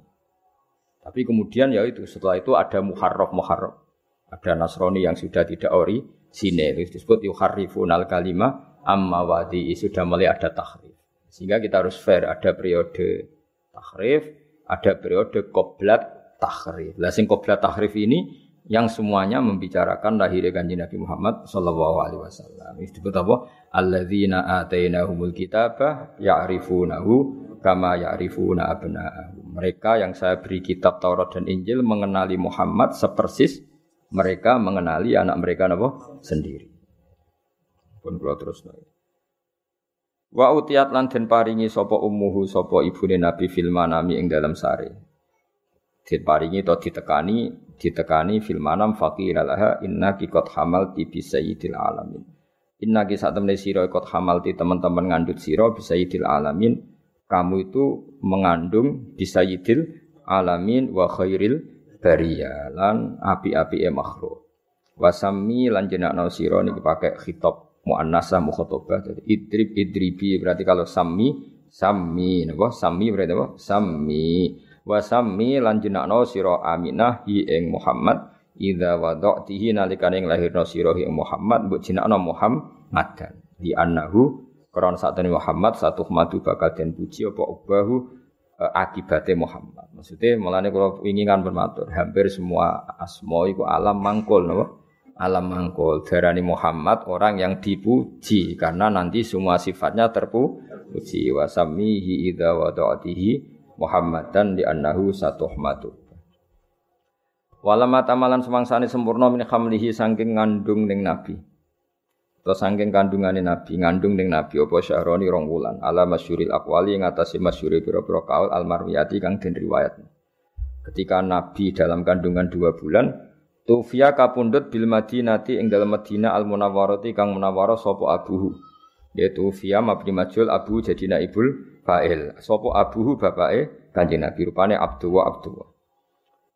Tapi kemudian ya itu setelah itu ada muharraf muharraf. Ada Nasrani yang sudah tidak ori sine disebut yuharrifun al kalima amma wadi sudah mulai ada tahrif. Sehingga kita harus fair ada periode tahrif, ada periode koblat tahrif. Lah sing koblat tahrif ini yang semuanya membicarakan lahirnya kanji Nabi Muhammad Sallallahu Alaihi Wasallam. Disebut apa? Alladzina atainahumul kitabah ya'rifunahu kama ya'rifuna abna'ahum. Mereka yang saya beri kitab Taurat dan Injil mengenali Muhammad sepersis mereka mengenali anak mereka apa? sendiri. Pun kula terus. Wa utiat lan den paringi sapa ummuhu sapa ibune Nabi fil manami ing dalam sare. Diparingi to ditekani ditekani fil manam faqila laha inna qad hamalti bi sayyidil alamin. Inna ki sak temne sira qad hamalti teman-teman ngandut sira bi sayyidil alamin. Kamu itu mengandung bi sayyidil alamin wa khairil bariyah lan api-api e makhluk. Wasami lan jenakno sira niki pakai khitab muannasah mukhatabah. Jadi idrib idribi berarti kalau sami sami napa? Sami berarti apa? Sami. Wasami lan jenakno sira Aminah hi ing Muhammad. Idza wada'tihi nalikane lahirno sira ing Muhammad mbok jenakno Muhammadan. Di annahu krana satene Muhammad satu madu bakal den puji apa ubahu e, akibate Muhammad. Maksudnya mulane kalau ingin kan bermatur, hampir semua asma iku alam mangkul napa? Alam mangkul darani Muhammad orang yang dipuji karena nanti semua sifatnya terpuji wasamihi idza wada'tihi Muhammadan di annahu satuhmatu. Walama tamalan semangsane sempurna min khamlihi saking ngandung ning nabi. Atau saking kandungane nabi, ngandung ning nabi apa syahroni rong wulan. Ala masyuril aqwali ngatasi masyuri pira-pira kaul kang den riwayat. Ketika nabi dalam kandungan dua bulan, Tufia kapundut bil Madinati ing dalam Madinah al Munawwarati kang munawwarah sapa abuhu. Yaitu Fia mabni majul abu jadi naibul fa'il. Sopo abuhu bapake Kanjeng Nabi Abdullah Abdullah.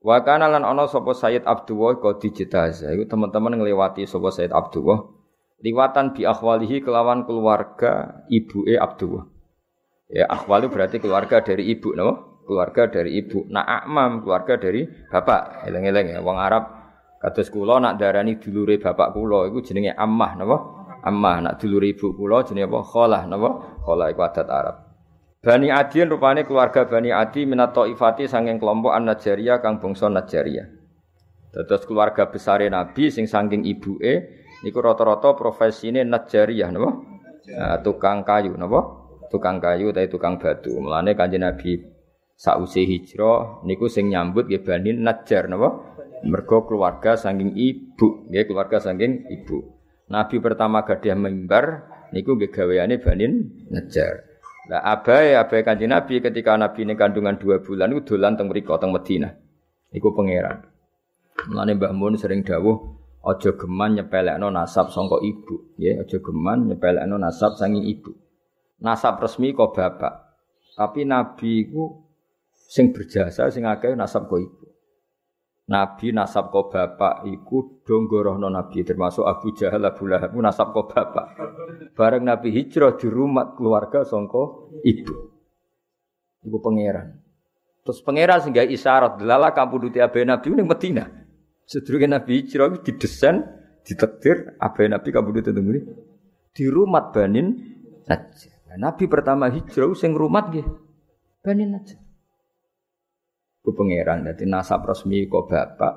Wa kana lan ana sapa Sayyid Abdullah kok dijetaza. Iku teman-teman ngliwati sapa Sayyid Abdullah liwatan bi akhwalihi kelawan keluarga ibuke Abdullah. Ya akhwali berarti keluarga dari ibu napa? Keluarga dari ibu. Nah akmam keluarga dari bapak. Eleng-eleng ya wong Arab kados kula nak darani dulure bapak kula iku jenenge ammah napa? Ammah nak dulure ibu kula jenenge apa? Khalah napa? Khalah iku adat Arab. Bani Adian rupane keluarga Bani Adi minat ifati sanging kelompok an Najariyah kang bangsa Najariyah. Terus keluarga besar Nabi sing sangking ibuke niku rata-rata profesine Najariyah napa? Nah, tukang kayu napa? Tukang kayu tapi tukang batu. Mulane Kanjeng Nabi sausi hijrah niku sing nyambut nggih Bani Najar napa? Mergo keluarga sangking ibu, nggih keluarga sangking ibu. Nabi pertama gadah mimbar niku nggih gaweane Bani Najar. Lah abai abai kanjeng Nabi ketika Nabi ini kandungan dua bulan itu dolan teng mriko teng Medina. Iku pangeran. Mulane Mbah Mun sering dawuh aja geman nyepelekno nasab sangka ibu, ya aja geman nyepelekno nasab sangi ibu. Nasab resmi kok bapak. Tapi Nabi iku sing berjasa sing akeh nasab kok ibu. Nabi nasab ko bapak iku donggorohno Nabi termasuk Abu Jahal Abu Lahab nasab ko bapak. Bareng Nabi hijrah di rumah keluarga songko ibu. Ibu pangeran. Terus pangeran sehingga isyarat delala duti abe Nabi ini Medina. Sedurunge Nabi hijrah itu didesain ditektir abe Nabi duti tengene di rumah Banin saja. Nabi pertama hijrah sing rumah nggih Banin saja ku pangeran dadi nasab resmi kok bapak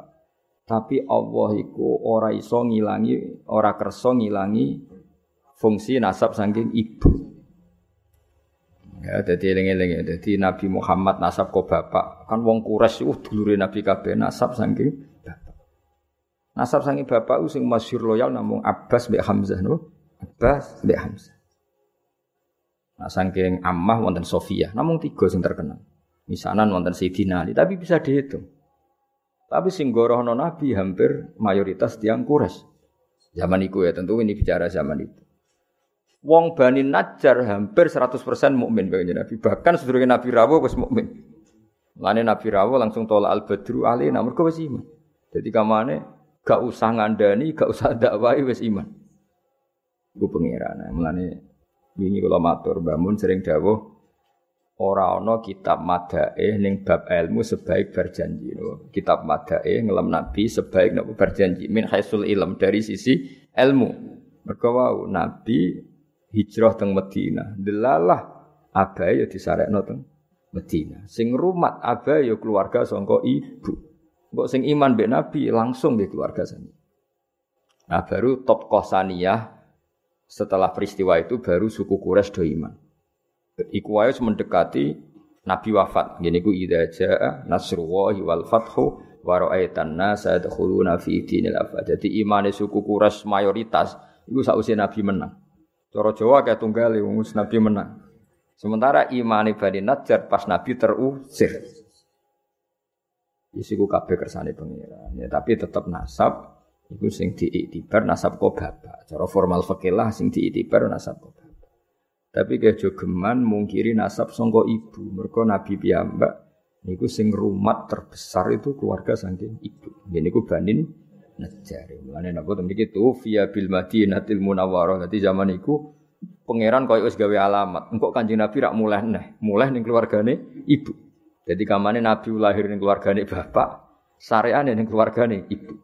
tapi Allah iku ora iso ngilangi ora kersa ngilangi fungsi nasab saking ibu. Ya dadi eling-eling ya dadi Nabi Muhammad nasab kok bapak. Kan wong kures uh dulure Nabi kabeh nasab saking nasab saking bapak sing masyhur loyal namung Abbas mbek Hamzah no Abbas mbek Hamzah Nah, saking Ammah wonten Sofia, namun tiga sing terkenal. Misanan wonten Sayyidina Ali, tapi bisa dihitung. Tapi sing gorohno Nabi hampir mayoritas tiang kures. Zaman itu ya, tentu ini bicara zaman itu. Wong Bani Najjar hampir 100% mukmin bagi Nabi. Bahkan sedurunge Nabi Rawo wis mukmin. Lane Nabi Rawo langsung tolak al badru ali namun kau wis iman. Jadi kamane gak usah ngandani, gak usah dakwai wis iman. Gue pengiran. Mulane Wingi kula matur bangun sering dawuh ora ana kitab madae ning bab ilmu sebaik berjanji. No. Kitab madae ngelam nabi sebaik nopo berjanji min haisul ilm dari sisi ilmu. Mergo wau nabi hijrah teng Madinah. Delalah abae ya disarekno teng Madinah. Sing rumat abae ya keluarga sangka ibu. Kok sing iman mbek nabi langsung di keluarga sana. Nah baru top kosaniyah setelah peristiwa itu baru suku Quraisy do iman. Iku wae mendekati Nabi wafat. Gini ku idza jaa nasrullahi wal fathu wa ra'aitan nasa yadkhuluna fi dinil afad. Jadi imane suku Quraisy mayoritas iku sausi Nabi menang. Cara Jawa kayak tunggal wong Nabi menang. Sementara imane Bani Najjar pas Nabi terusir. Isiku kabeh kersane pengira. Ya, tapi tetap nasab Iku sing diiktibar nasab kok bapak. Cara formal fikih lah sing diiktibar nasab kok bapak. Tapi kayak jogeman mungkiri nasab songko ibu. Mereka Nabi piyambak niku sing rumat terbesar itu keluarga saking ibu. Ini ku banin najari. Mulane napa temriki itu via bil Madinatil Munawwarah. Dadi zaman iku pangeran koyo wis gawe alamat. Engkok Kanjeng Nabi rak mulai neh, mulai ning keluargane ibu. Jadi kamane Nabi lahir ning keluargane bapak, syariane ning keluargane ibu.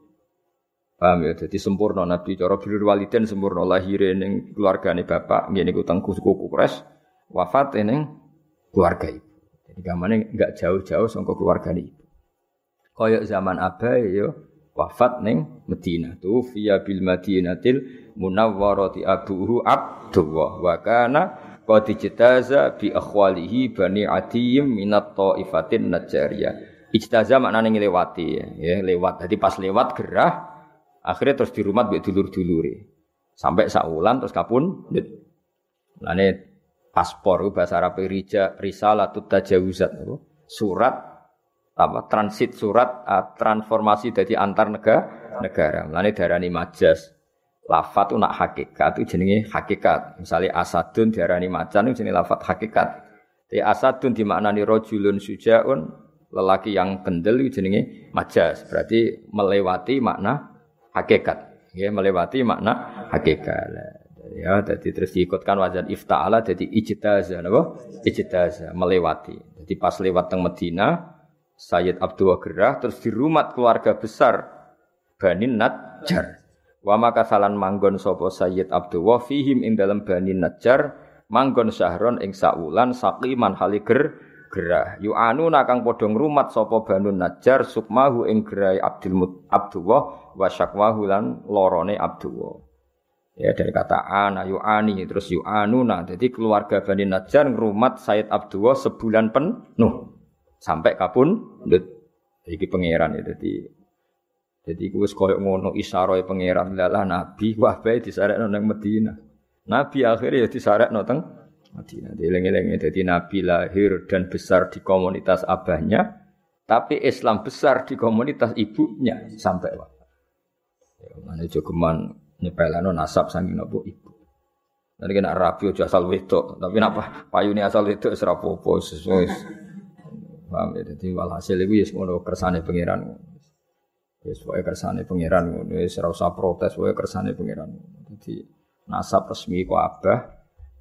Paham ya? Jadi sempurna Nabi cara birrul waliden sempurna lahir ning keluargane bapak, ngene iku teng suku Kures, wafat ning keluarga ibu. Jadi gamane enggak jauh-jauh saka keluargane ibu. Kaya zaman abai ya wafat ning Madinah. Tu fiya bil Madinatil munawwarati abuhu Abdullah wa kana qad ijtaza bi akhwalihi bani Adiyim minat taifatin Najjariyah. Ijtaza maknane ngelewati ya, ya lewat. Jadi pas lewat gerah Akhirnya terus di rumah buat dulur-duluri. Sampai saulan terus kapun. Lane paspor bahasa Arab rija risalatut tajawuzat surat apa transit surat uh, transformasi dari antar negara negara. Lane darani majas. Lafat itu nak hakikat itu jenenge hakikat. Misalnya asadun diarani macan itu jenenge lafat hakikat. Di asadun dimaknani rojulun sujaun lelaki yang kendel itu jenenge majas. Berarti melewati makna hakikat ya melewati makna hakikat ya jadi terus diikutkan wajan ifta'ala jadi ijtaza napa ijtaza melewati jadi pas lewat teng Medina Sayyid Abdul Gerah terus di rumah keluarga besar Bani Najjar wa maka manggon sapa Sayyid Abdul fihim ing Bani Najjar manggon syahron ing saulan saqiman haliger gerah anu nakang padha ngrumat sapa Banu Najjar sukmahu ing gerai Abdul Abdullah wa syakwahu lan lorone Abdullah. Ya dari kata ana yu'ani terus yu'anuna. Jadi keluarga Bani Najjar ngrumat Said Abdullah sebulan penuh. Sampai kapun. Iki pangeran ya jadi jadi gue koyok ngono isaroy pangeran lah nabi wah bae disarekno nang Medina. Nabi akhirnya ya disarekno teng Madinah. Dileng-eleng jadi nabi lahir dan besar di komunitas abahnya, tapi Islam besar di komunitas ibunya sampai waktu. Mana jogeman nyepelano nasab saking nopo ibu. Nanti kena rapi aja asal wedok, tapi napa payune asal wedok apa-apa sesuai. Paham ya, jadi walhasil itu ya ngono kersane pangeran. Ya sesuai kersane pangeran ngono, wis ora usah protes wae kersane pangeran. Jadi nasab resmi ku abah,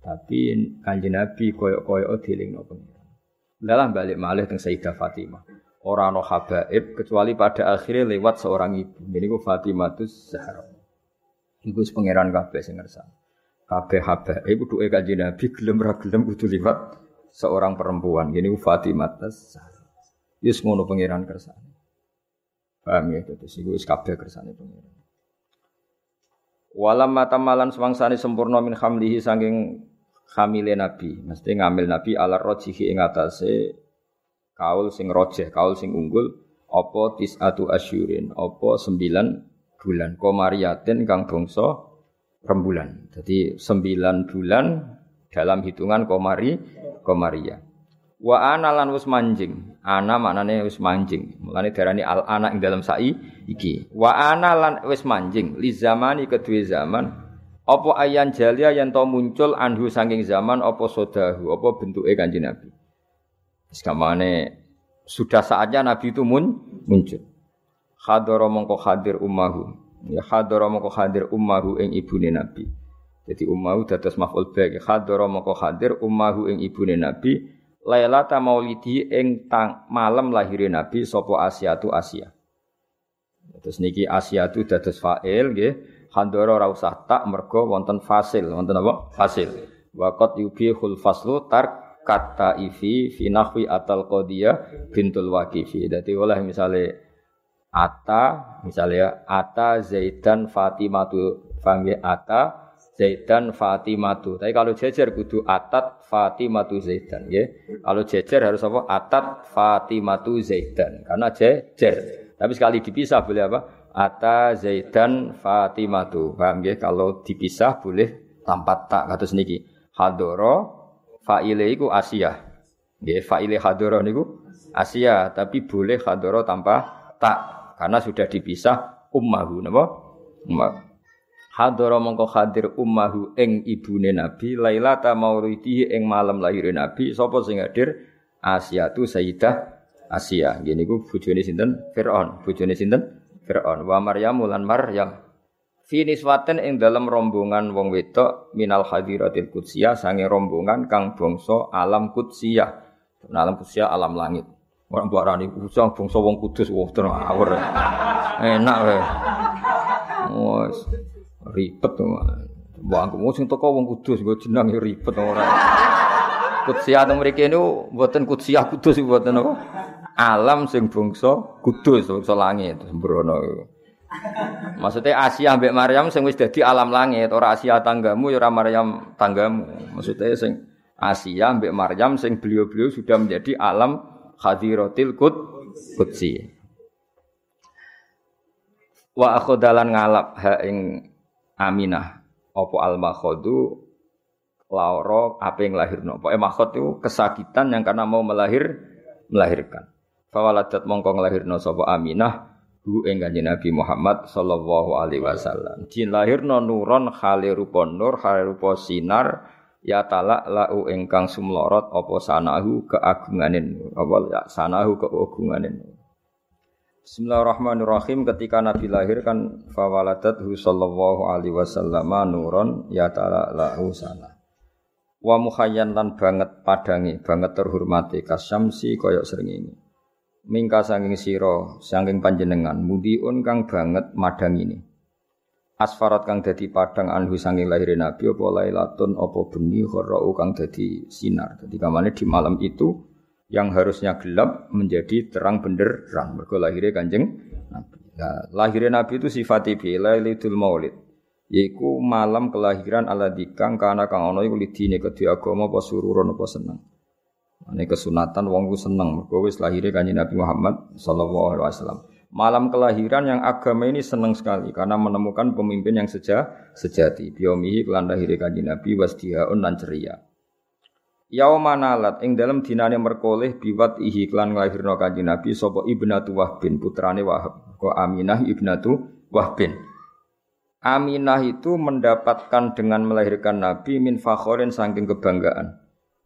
tapi kanjeng Nabi koyo-koyo dilingno pangeran. Dalam balik malih teng Sayyidah Fatimah orang no habaib kecuali pada akhirnya lewat seorang ibu. Ini ku Fatimah itu Zahra. Iku pangeran kabeh sing ngersani. Kabeh habaib kudu kanjeng Nabi gelem ra gelem kudu liwat seorang perempuan. Ini ku Fatimah Zahra. Yus ngono pangeran kersane. Paham ya terus iku wis kabeh kersane pangeran. Walam matamalan semangsane sempurna min hamlihi saking hamile Nabi, mesti ngambil Nabi ala rojihi ing atase kaul sing rojeh, kaul sing unggul apa tisatu asyurin, apa sembilan bulan komariatin kang bangsa rembulan. Jadi sembilan bulan dalam hitungan komari komaria. Wa ana lan wis manjing. Ana maknane wis manjing. Mulane darani al ana ing dalam sai iki. Wa ana lan wis manjing li zamani kedue zaman apa ayan jalia yang to muncul anhu saking zaman apa sodahu apa bentuke kanjeng Nabi. Sekamane sudah saatnya Nabi itu mun, muncul. Hadara mongko hadir ummahu. Ya hadara mongko hadir ummahu ing ibune Nabi. Jadi ummahu dados maf'ul bagi hadara mongko hadir ummahu ing ibune Nabi Lailata maulidi ing tang malam lahir Nabi sapa Asia tu Asia. Terus niki Asia tu dados fa'il nggih. Handoro ora usah tak mergo wonten fasil, wonten apa? Fasil. Waqat yubihul faslu tar kata ifi fi nahwi atal qadiyah bintul waqifi. Dadi oleh misale ata misalnya ata Zaidan Fatimatu paham ata Zaidan Fatimatu. Tapi kalau jejer kudu atat Fatimatu Zaidan ya. Kalau jejer harus apa? Atat Fatimatu Zaidan. Karena jejer. Tapi sekali dipisah boleh apa? Ata Zaidan Fatimatu. Paham ya? Kalau dipisah boleh tanpa tak kados niki. Hadoro fa'ile iku Asia. Nggih, fa'ile hadoro niku Asia, tapi boleh hadoro tanpa tak karena sudah dipisah ummahu napa? Ummahu. Hadara mongko hadir ummahu ing ibune Nabi Lailata mauridi ing malam lahir Nabi sapa sing hadir? Asia tu Sayyidah Asia. Ngene iku bojone sinten? Firaun. Bojone sinten? Firaun. Wa Maryam lan Maryam. Fi niswaten ing dalam rombongan wong wedok minal hadiratil qudsiyah sange rombongan kang bangsa alam qudsiyah. Alam qudsiyah alam langit. Orang buat rani usang bangsa wong kudus. Wah terus awur. Enak Wes ribet to. Wong aku sing teko wong kudus nggo jeneng ya ribet ora. Kutsiah teng mriki niku mboten kutsiah kudus mboten apa. Alam sing bangsa kudus, bangsa langit sembrono. Maksudnya Asia ambek Maryam sing wis dadi alam langit, ora Asia tanggamu ya ora Maryam tanggamu. Maksudnya sing Asia ambek Maryam sing beliau-beliau sudah menjadi alam hadiratil qud qudsi. Wa akhodalan ngalap ha ing Aminah apa al makhodu lauro apa yang lahirno. Pokoknya makhod itu kesakitan yang karena mau melahir melahirkan. Fawaladat mongko nglahirno sapa Aminah hu ing Nabi Muhammad sallallahu alaihi wasallam. Jin lahirno nuron khali rupa nur, khali sinar ya talak lau ingkang sumlorot apa sanahu keagunganin apa ya sanahu keagunganin Bismillahirrahmanirrahim ketika Nabi lahir kan fawaladathu sallallahu alaihi wasallam nuron ya ta'ala lahu sana. Wa mukhayyan lan banget padangi, banget terhormati kasyamsi koyok ini. Mingka sanging siro, sanging panjenengan, mudiun kang banget madang ini. Asfarat kang dadi padang anhu sanging lahir Nabi apa lailatun apa bengi khorra'u kang dadi sinar. Jadi kamane di malam itu yang harusnya gelap menjadi terang benderang. Mergo lahirnya Kanjeng Nabi. Nah, lahirnya Nabi itu sifat Lailatul Maulid. Yaiku malam kelahiran ala dikang karena kang ono iku lidine kedhi agama apa sururun apa seneng. Ini kesunatan wong ku seneng mergo wis lahire Kanjeng Nabi Muhammad sallallahu alaihi wasallam. Malam kelahiran yang agama ini senang sekali karena menemukan pemimpin yang seja, sejati. Biomihi kelan Kanjeng Nabi wasdihaun lan ceria. Yauma nalat ing dalam dinane merkoleh biwat ihi klan nglahirno Kanjeng Nabi sapa Ibnatu Wahbin putrane Wahab. Ko Aminah Ibnatu Wahbin. Aminah itu mendapatkan dengan melahirkan Nabi min fakhorin saking kebanggaan.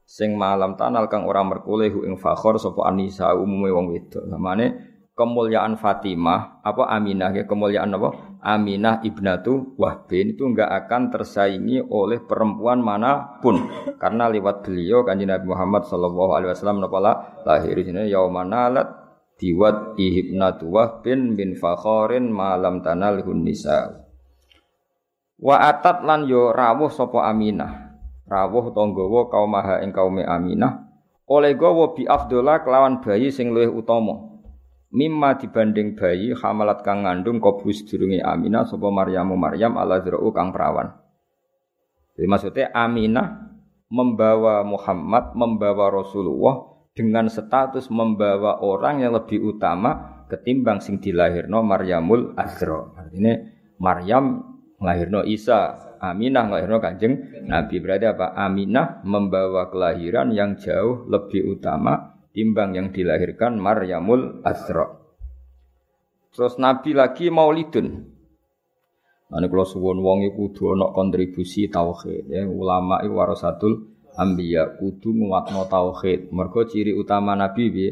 Sing malam tanal kang ora merkoleh ing fakhor sapa Anisa umume wong wedok. Namane kemuliaan Fatimah apa Aminah ya kemuliaan apa? Aminah ibnatu Wahbin itu enggak akan tersaingi oleh perempuan mana pun. Karena lewat beliau kanjeng Nabi Muhammad sallallahu alaihi wasallam napa lahir ini yaumanalat diwat ibnatu Wahbin bin fakhorin malam tanal nisa. Wa atat lan yo rawuh sapa Aminah. Rawuh tanggawa kaum maha ing Aminah. Oleh gawa bi afdola kelawan bayi sing luwih utama mimma dibanding bayi hamalat kang ngandung kobus durungi Aminah sapa Maryamu Maryam ala zra'u kang perawan. Jadi maksudnya Aminah membawa Muhammad, membawa Rasulullah dengan status membawa orang yang lebih utama ketimbang sing dilahirno Maryamul Azra. Artinya Maryam nglahirno Isa. Aminah nglahirno Kanjeng Nabi. Berarti apa? Aminah membawa kelahiran yang jauh lebih utama timbang yang dilahirkan Maryamul Azra. Terus Nabi lagi Maulidun. Ane kalau suwon wong iku kudu ana kontribusi tauhid ya ulama iku warasatul anbiya kudu nguatno tauhid. Mergo ciri utama Nabi piye?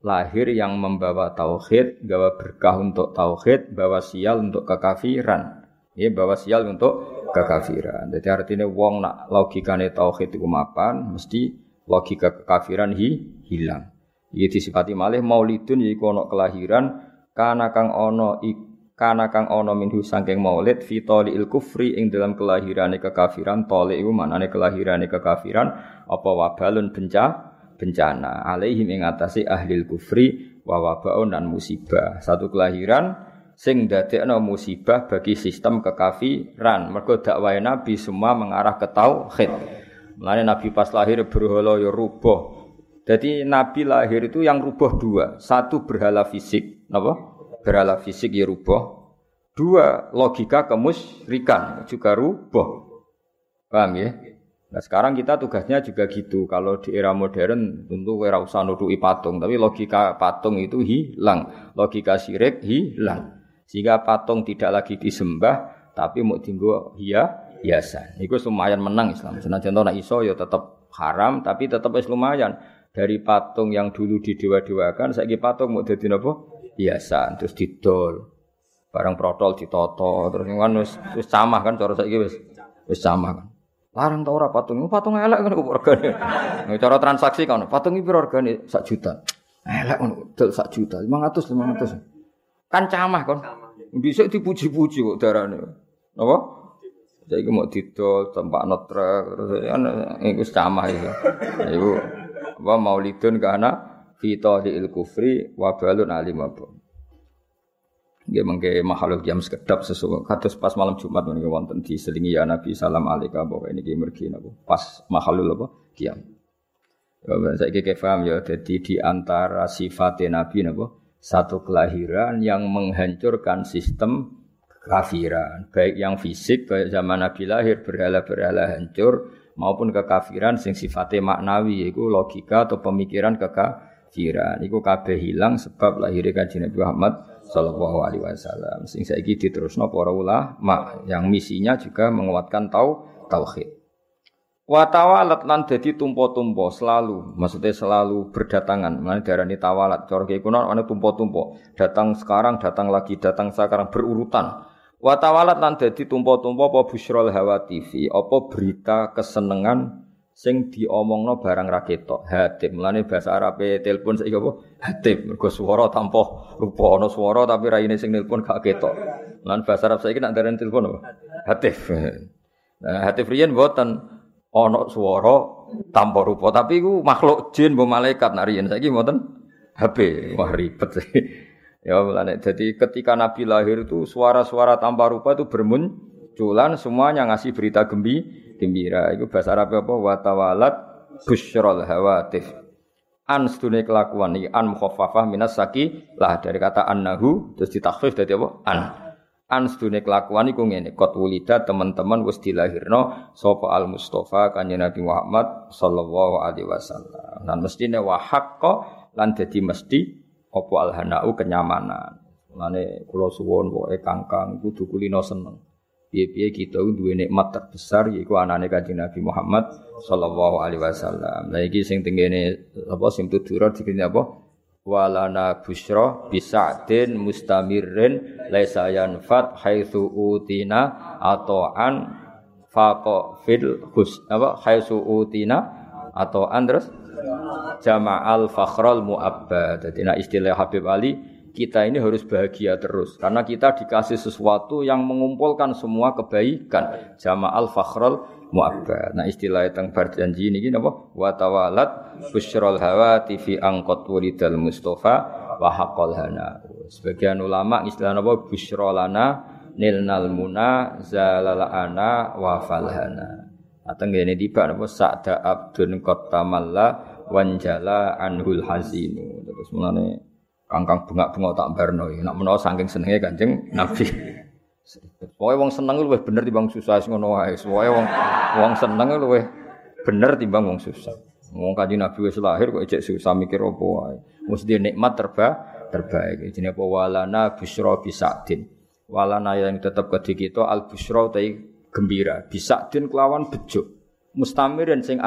Lahir yang membawa tauhid, gawa berkah untuk tauhid, bawa sial untuk kekafiran. Ya bawa sial untuk kekafiran. Jadi artinya wong nak logikane tauhid iku mapan, mesti logika kekafiran hi, hilang. Iki disifati malih maulidun yaiku ana kelahiran. Kana kang ana kana kang ana minhu saking maulid fi il kufri ing dalam kelahirane kekafiran. Tali iku manane kelahirane kekafiran apa wabalun benca bencana. Alaihim ing atase ahli kufri wa wabaun dan musibah. Satu kelahiran sing dadekno musibah bagi sistem kekafiran. Mergo dakwah nabi semua mengarah ke tauhid Mulane nabi pas lahir berhala ya rubuh jadi nabi lahir itu yang rubuh dua satu berhala fisik napa berhala fisik ya rubah. Dua, logika kemusyrikan juga rubah. Paham ya? Nah sekarang kita tugasnya juga gitu. Kalau di era modern tentu kira usah nuduhi patung, tapi logika patung itu hilang, logika syirik hilang. Sehingga patung tidak lagi disembah, tapi mau tinggal hia hiasan. Itu lumayan menang Islam. Senajan nak iso ya tetap haram, tapi tetap lumayan. Dari patung yang dulu didewa-dewakan, saya patung mau jadi apa? biasa. Terus didol. Barang protol ditoto. Terus kan wis wis kan cara saiki wis wis sama kan. Larang ta ora patung? Patung elek kan regane cara transaksi kan patung iki piro regane sak juta. Elek ngono dol sak juta 500 500 kan camah kan bisa dipuji-puji kok darane. Apa saiki mau didol tempat notrek terus kan iku camah itu iku apa maulidun kana fi il kufri wa balun alim apa. Nggih mengke makhluk jam sekedap sesuatu kados pas malam Jumat menika wonten selingi ya Nabi salam alika bahwa ini ki mergi napa pas makhluk apa kiam. Ya saya kira paham ya jadi di antara sifat Nabi napa satu kelahiran yang menghancurkan sistem kekafiran baik yang fisik baik zaman Nabi lahir berhala-berhala hancur maupun kekafiran sing sifatnya maknawi yaitu logika atau pemikiran kekafiran niku kabeh hilang sebab lahirnya kanjeng Nabi Muhammad sallallahu alaihi wasallam. Sing saiki diterusno para ulama yang misinya juga menguatkan tau tauhid. Wa tawalat lan tumpo-tumpo selalu, maksudnya selalu berdatangan. Mana darani tawalat, cara kuno ana tumpo-tumpo. Datang sekarang, datang lagi, datang sekarang berurutan. Wa tawalat lan dadi tumpo-tumpo apa busyrol hawa TV, apa berita kesenengan sing diomongno barang ra ketok. Hatib. Mulane bahasa Arabe telepon saiki apa? Hatib. Mergo swara tanpa rupa ana swara tapi raine sing nelpon gak ketok. Lan bahasa Arab saiki nek darani telepon apa? Hatib. Nah, hatib riyen mboten ana swara tanpa rupa, tapi iku makhluk jin mbok malaikat nak riyen saiki mboten HP. Wah ribet sih. Ya mulane. Jadi ketika Nabi lahir itu suara-suara tanpa rupa itu bermunculan semuanya ngasih berita gembi gembira. Iku bahasa Arab apa? Wa tawalat busyral hawatif. An sedune kelakuan iki an mukhaffafah minas saki lah. Dari kata annahu terus ditakhfif dadi apa? An. An sedune kelakuan iku ngene. Kot wulida teman-teman wis dilahirno sapa al mustofa kanjeng Nabi Muhammad sallallahu alaihi wasallam. Dan mestine wa haqqo lan dadi mesti apa al hanau kenyamanan Mane kula suwun pokoke kangkang kudu kulino seneng piye-piye kita duwe nikmat terbesar yaiku anane Kanjeng Nabi Muhammad sallallahu alaihi wasallam. Lah iki sing tengene apa sing tudura dikene apa? Walana busra bisa'din mustamirrin laisa yanfat haitsu utina atau an faqa fil hus apa haitsu utina atau an terus jama'al fakhral mu'abbad. Dadi istilah Habib Ali kita ini harus bahagia terus. Karena kita dikasih sesuatu yang mengumpulkan semua kebaikan. Jama'al fakhrul mu'abbad. Nah istilah tentang berjanji ini apa? Wa tawalat busyrul hawati fi angkot wulidal mustafa wa haqqal hana. Sebagian ulama istilah apa? Busyrolana nilnal muna zalalana wa falhana. Atau ini tiba apa? Sa'da abdun kotamalla wanjala anhul hazinu terus mulane Kangkang bunga-bunga tak barno. Nak menawa saking senenge Kanjeng Nabi Pokoke wong seneng luwih bener timbang susah ngono wae. Pokoke wong wong seneng luwih bener timbang wong susah. Wong kanjeng Nabi wis lahir kok ejek susah mikir apa wae. Mesti nikmat terba terbaik. Jenenge apa walana busra bisadin. Walana yang tetap ke kita al busra tai gembira. Bisadin kelawan bejo. Mustamir dan sing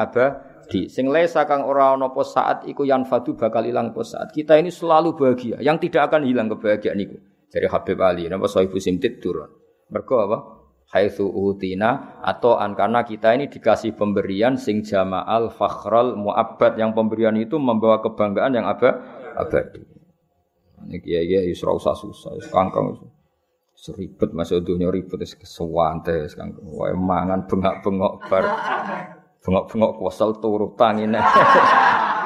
abadi. Sing lesa kang ora ana apa saat iku yang fadu bakal ilang apa saat. Kita ini selalu bahagia. Yang tidak akan hilang kebahagiaan itu. Dari Habib Ali, nama Sohibu Simtid turun. Mereka apa? Haitsu utina atau an karena kita ini dikasih pemberian sing jama'al fakhral mu'abbad yang pemberian itu membawa kebanggaan yang apa? abadi. Ini kiai kiai usah usah susah, kangkang seribet masuk dunia ribet es kesewante kangkang. Wae mangan bengak bengok bar, bengok bengok kuasal turu tangine.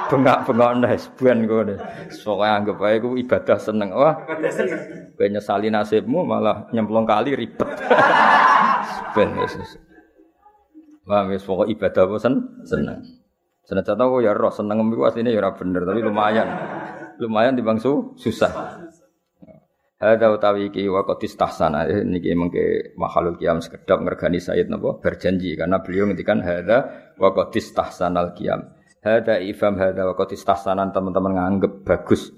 bengak-bengok nes ben kowe. Soale anggap ae ku ibadah seneng. Wah. Kowe nyesali nasibmu malah nyemplung kali ribet. ben wis. Wah, wis pokok ibadah apa sen seneng. Senajan aku ya roh seneng iku asline ya ora bener, tapi lumayan. Lumayan dibangsu susah. Hada utawi iki wa qad istahsana eh, niki mengke makhlul qiyam sekedap ngergani Sayyid napa berjanji karena beliau ngendikan hada wa qad istahsanal qiyam. Hada ifam hada wa qad istahsanan teman-teman nganggep bagus.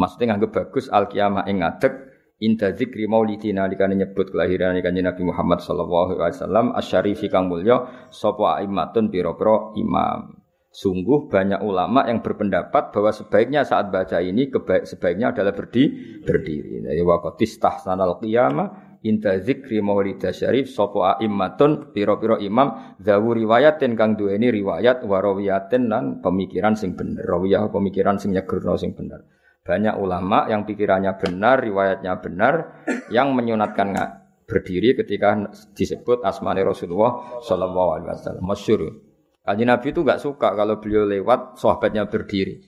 Maksudnya nganggep bagus al kiamah ing ngadeg inda zikri maulidina dikane nyebut kelahiran kanjeng Nabi Muhammad sallallahu alaihi wasallam asyarifi kang mulya sapa aimatun pira-pira imam. Sungguh banyak ulama yang berpendapat bahwa sebaiknya saat baca ini kebaik sebaiknya adalah berdi, berdiri. Jadi waqatis tahsanal qiyamah inda zikri maulida syarif sapa aimmatun pira-pira imam zawu riwayatin kang duweni riwayat warawiyatin lan pemikiran sing bener. Rawiyah pemikiran sing nyegerno sing bener. Banyak ulama yang pikirannya benar riwayatnya benar yang menyunatkan berdiri ketika disebut asmane Rasulullah sallallahu alaihi wasallam. Masyhur Kanjeng Nabi itu nggak suka kalau beliau lewat sahabatnya berdiri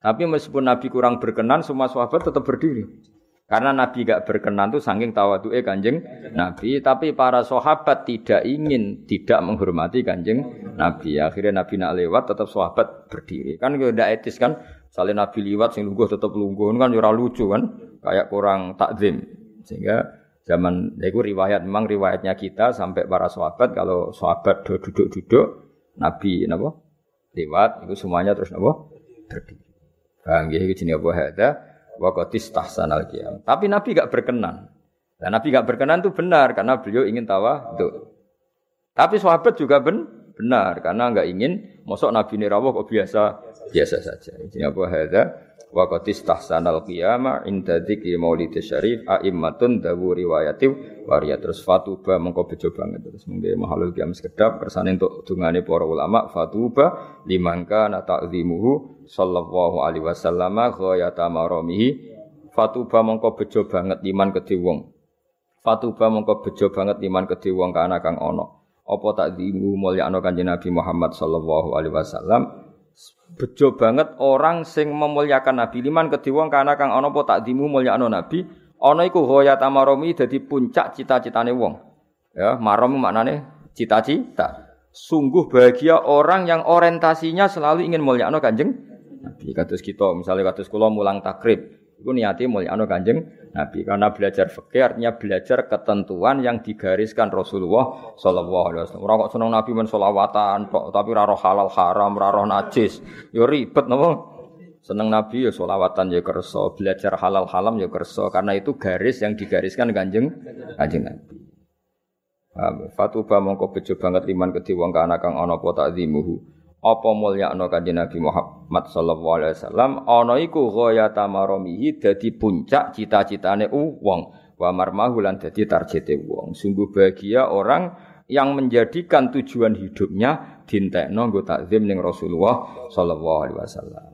tapi meskipun Nabi kurang berkenan semua sahabat tetap berdiri karena Nabi gak berkenan tuh saking tawadu'e kanjeng Nabi. Tapi para sahabat tidak ingin tidak menghormati kanjeng Nabi. Akhirnya Nabi nak lewat tetap sahabat berdiri. Kan tidak etis kan. Salih Nabi lewat sing lungguh tetap lungguh kan ya lucu kan. Kayak kurang takzim. Sehingga zaman itu riwayat memang riwayatnya kita sampai para sahabat kalau sahabat duduk-duduk Nabi napa lewat itu semuanya terus napa berdiri. Bang, iki jenenge apa hada? wakotis tahsanal qiyam. Tapi Nabi gak berkenan. Dan Nabi gak berkenan itu benar karena beliau ingin tawa itu. Tapi sahabat juga ben, benar karena nggak ingin mosok Nabi ini rawuh kok biasa biasa saja. Ini apa? Hadza? Wakotis tahsanal qiyama inda dzikri maulid syarif aimmatun dawu riwayati waria terus fatuba mengko bejo banget. Terus mungkin mahalul kiam sekedap kersane untuk dungane para ulama fatuba limangka na ta'zimuhu sallallahu alaihi wasallam ghayata maramihi. Fatuba mengko bejo banget iman kedhe wong. Fatuba mengko bejo banget iman kedhe wong kana kang ana. Apa takzimu mulyakno kanjeng Nabi Muhammad sallallahu alaihi wasallam bejo banget orang sing memuliakan Nabi. Liman kedhe wong kana kang ana apa takdimu mulyakno Nabi ana iku ghayat amaromi dadi puncak cita-citane wong. Ya marom maknane cita-cita. Sungguh bahagia orang yang orientasinya selalu ingin mulyakno Kanjeng Nabi. Kados kita misalnya kados kula mulang takrib Iku niati mulia anu kanjeng Nabi karena belajar fikih artinya belajar ketentuan yang digariskan Rasulullah Shallallahu Alaihi Wasallam. Orang kok seneng Nabi men solawatan, tapi raro halal haram, raro najis, yo ribet nopo. Seneng Nabi ya solawatan ya kerso, belajar halal haram ya kerso, karena itu garis yang digariskan kanjeng kanjeng Nabi. Fatuba mongko bejo banget liman kedhi wong kana kang ana apa takzimuhu apa mulyakno kanjeng Nabi Muhammad sallallahu alaihi wasallam? Ana iku ghayata maramihi dadi puncak cita-citane wong. Wa marmahu lan dadi targete wong. Sungguh bahagia orang yang menjadikan tujuan hidupnya dintekno nggo takzim ning Rasulullah sallallahu alaihi wasallam